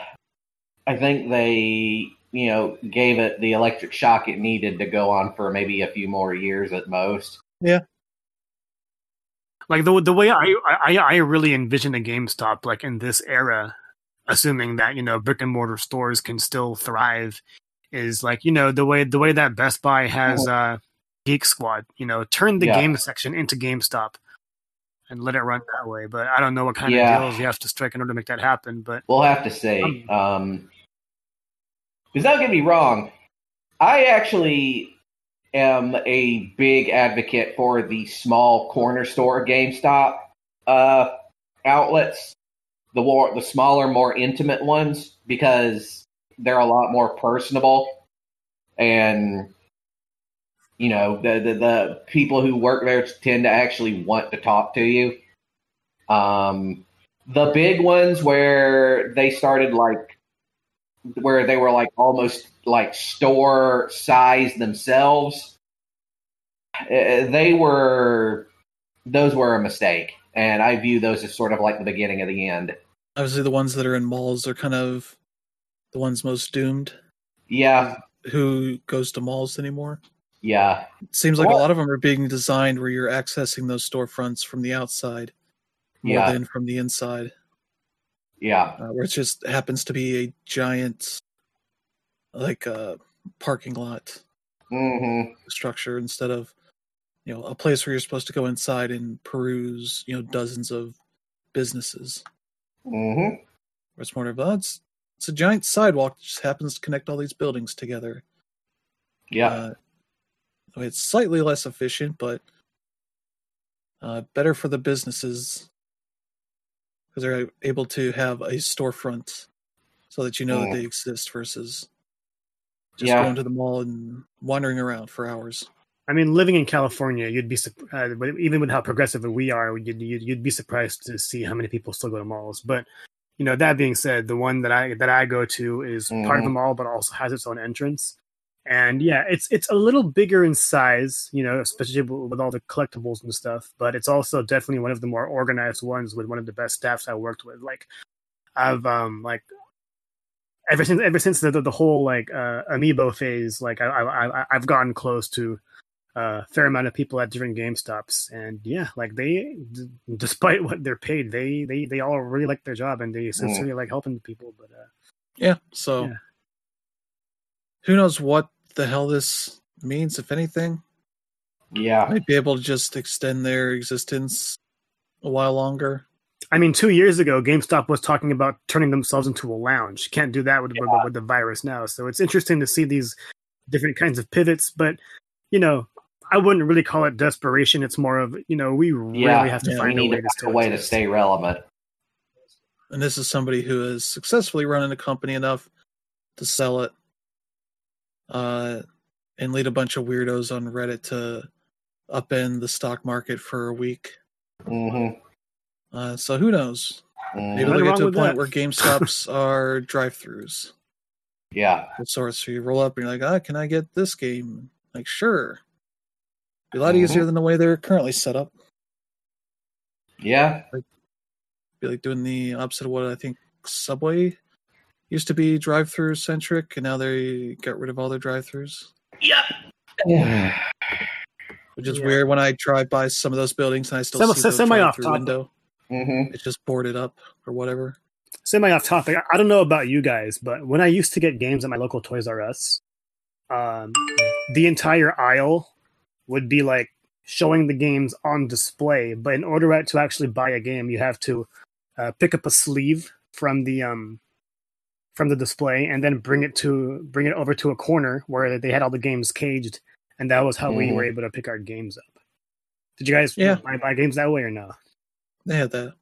I think they you know, gave it the electric shock it needed to go on for maybe a few more years at most. Yeah. Like the the way I I, I really envision a GameStop like in this era, assuming that you know brick and mortar stores can still thrive, is like you know the way the way that Best Buy has oh. uh, Geek Squad. You know, turn the yeah. game section into GameStop and let it run that way. But I don't know what kind yeah. of deals you have to strike in order to make that happen. But we'll have to see. Um, um because don't get me wrong, I actually am a big advocate for the small corner store GameStop uh, outlets, the war, the smaller, more intimate ones, because they're a lot more personable, and you know the the, the people who work there tend to actually want to talk to you. Um, the big ones where they started like where they were like almost like store size themselves. Uh, they were those were a mistake, and I view those as sort of like the beginning of the end. Obviously, the ones that are in malls are kind of the ones most doomed. Yeah. Who goes to malls anymore? Yeah. It seems like well, a lot of them are being designed where you're accessing those storefronts from the outside more yeah. than from the inside. Yeah. Uh, where it just happens to be a giant, like a uh, parking lot mm-hmm. structure instead of, you know, a place where you're supposed to go inside and peruse, you know, dozens of businesses. Mm-hmm. Where it's more of, oh, it's, it's a giant sidewalk that just happens to connect all these buildings together. Yeah. Uh, it's slightly less efficient, but uh, better for the businesses because they're able to have a storefront so that you know mm. that they exist versus just yeah. going to the mall and wandering around for hours. I mean, living in California, you'd be uh, even with how progressive we are, you'd, you'd, you'd be surprised to see how many people still go to malls. But you know, that being said, the one that I that I go to is mm. part of the mm-hmm. mall, but also has its own entrance and yeah it's it's a little bigger in size you know especially with all the collectibles and stuff but it's also definitely one of the more organized ones with one of the best staffs i worked with like i've um like ever since ever since the the, the whole like uh amiibo phase like i i i've gotten close to a fair amount of people at different game stops and yeah like they d- despite what they're paid they they they all really like their job and they mm. sincerely mm. like helping people but uh yeah so yeah. who knows what the hell this means, if anything. Yeah. Might be able to just extend their existence a while longer. I mean, two years ago, GameStop was talking about turning themselves into a lounge. Can't do that with, yeah. with, with, the virus now. So it's interesting to see these different kinds of pivots. But, you know, I wouldn't really call it desperation. It's more of, you know, we really yeah. have to yeah, find a way, to, a way to stay relevant. And this is somebody who has successfully run a company enough to sell it uh, and lead a bunch of weirdos on Reddit to upend the stock market for a week. Mm-hmm. Uh, so who knows? Mm-hmm. Maybe they'll get to a point that. where GameStops are drive-throughs. Yeah. Of sorts. So you roll up and you're like, ah, can I get this game? Like, sure. Be a lot mm-hmm. easier than the way they're currently set up. Yeah. Like, be like doing the opposite of what I think Subway used to be drive-through centric, and now they got rid of all their drive-throughs. Yep. Yeah. Which is yeah. weird when I drive by some of those buildings and I still Sem- see the semi off topic. window. Mm-hmm. It's just boarded up or whatever. Semi off topic. I don't know about you guys, but when I used to get games at my local Toys R Us, um, the entire aisle would be like showing the games on display. But in order to actually buy a game, you have to uh, pick up a sleeve from the um, from the display and then bring it to bring it over to a corner where they had all the games caged, and that was how mm. we were mm-hmm. able to pick our games up. Did you guys yeah. buy, buy games that way or no? They had that.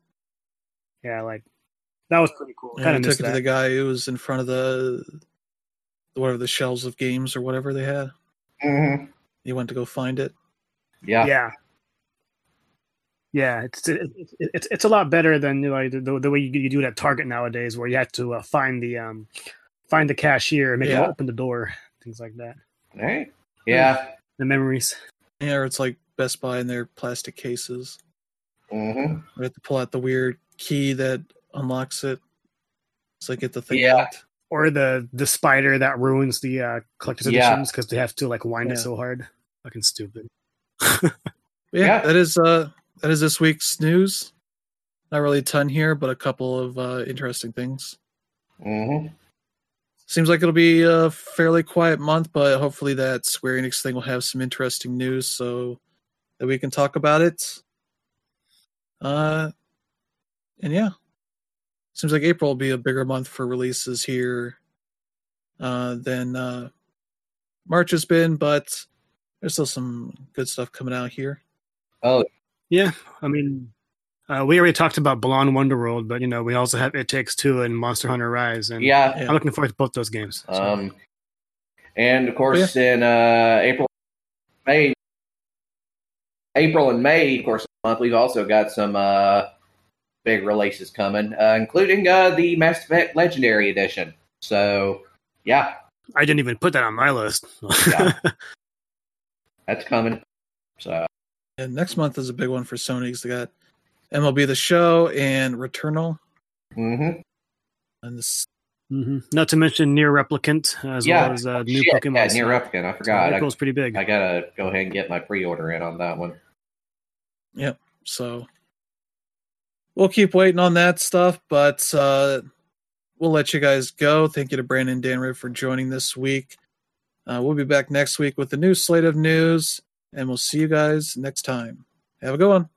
Yeah, like that was pretty cool. Yeah, kind of took it that. to the guy who was in front of the whatever the shelves of games or whatever they had. Mm-hmm. You went to go find it. Yeah, yeah. Yeah, it's it's it's, it's a lot better than you know, the, the way you, you do it at Target nowadays, where you have to uh, find the um find the cashier, and make yeah. open the door, things like that. Right? Yeah. The memories. Yeah, or it's like Best Buy in their plastic cases. Mm-hmm. We have to pull out the weird key that unlocks it. So I get the thing yeah. out. Or the the spider that ruins the uh, collector's yeah. editions because they have to like wind yeah. it so hard. Fucking stupid. yeah, yeah, that is uh that is this week's news. Not really a ton here, but a couple of uh, interesting things. Mm-hmm. Seems like it'll be a fairly quiet month, but hopefully that Square Enix thing will have some interesting news so that we can talk about it. Uh, and yeah, seems like April will be a bigger month for releases here uh, than uh, March has been, but there's still some good stuff coming out here. Oh, yeah, I mean, uh, we already talked about Balan Wonderworld, but you know, we also have It Takes Two and Monster Hunter Rise, and yeah, I'm looking forward to both those games. So. Um, and of course, yeah. in uh, April, May, April and May, of course, month we've also got some uh, big releases coming, uh, including uh, the Mass Effect Legendary Edition. So, yeah, I didn't even put that on my list. yeah. That's coming. So And next month is a big one for Sony because they got MLB The Show and Returnal. Mm-hmm. And this, Mm-hmm. Not to mention NieR Replicant as Yeah. well as uh, new Shit, Pokemon. Yeah, NieR Replicant. I So forgot. that I, goes pretty big. I gotta go ahead and get my pre-order in on that one. Yep. So we'll keep waiting on that stuff, but uh, we'll let you guys go. Thank you to Brandon and Dan Riv for joining this week. Uh, we'll be back next week with a new slate of news, and we'll see you guys next time. Have a good one.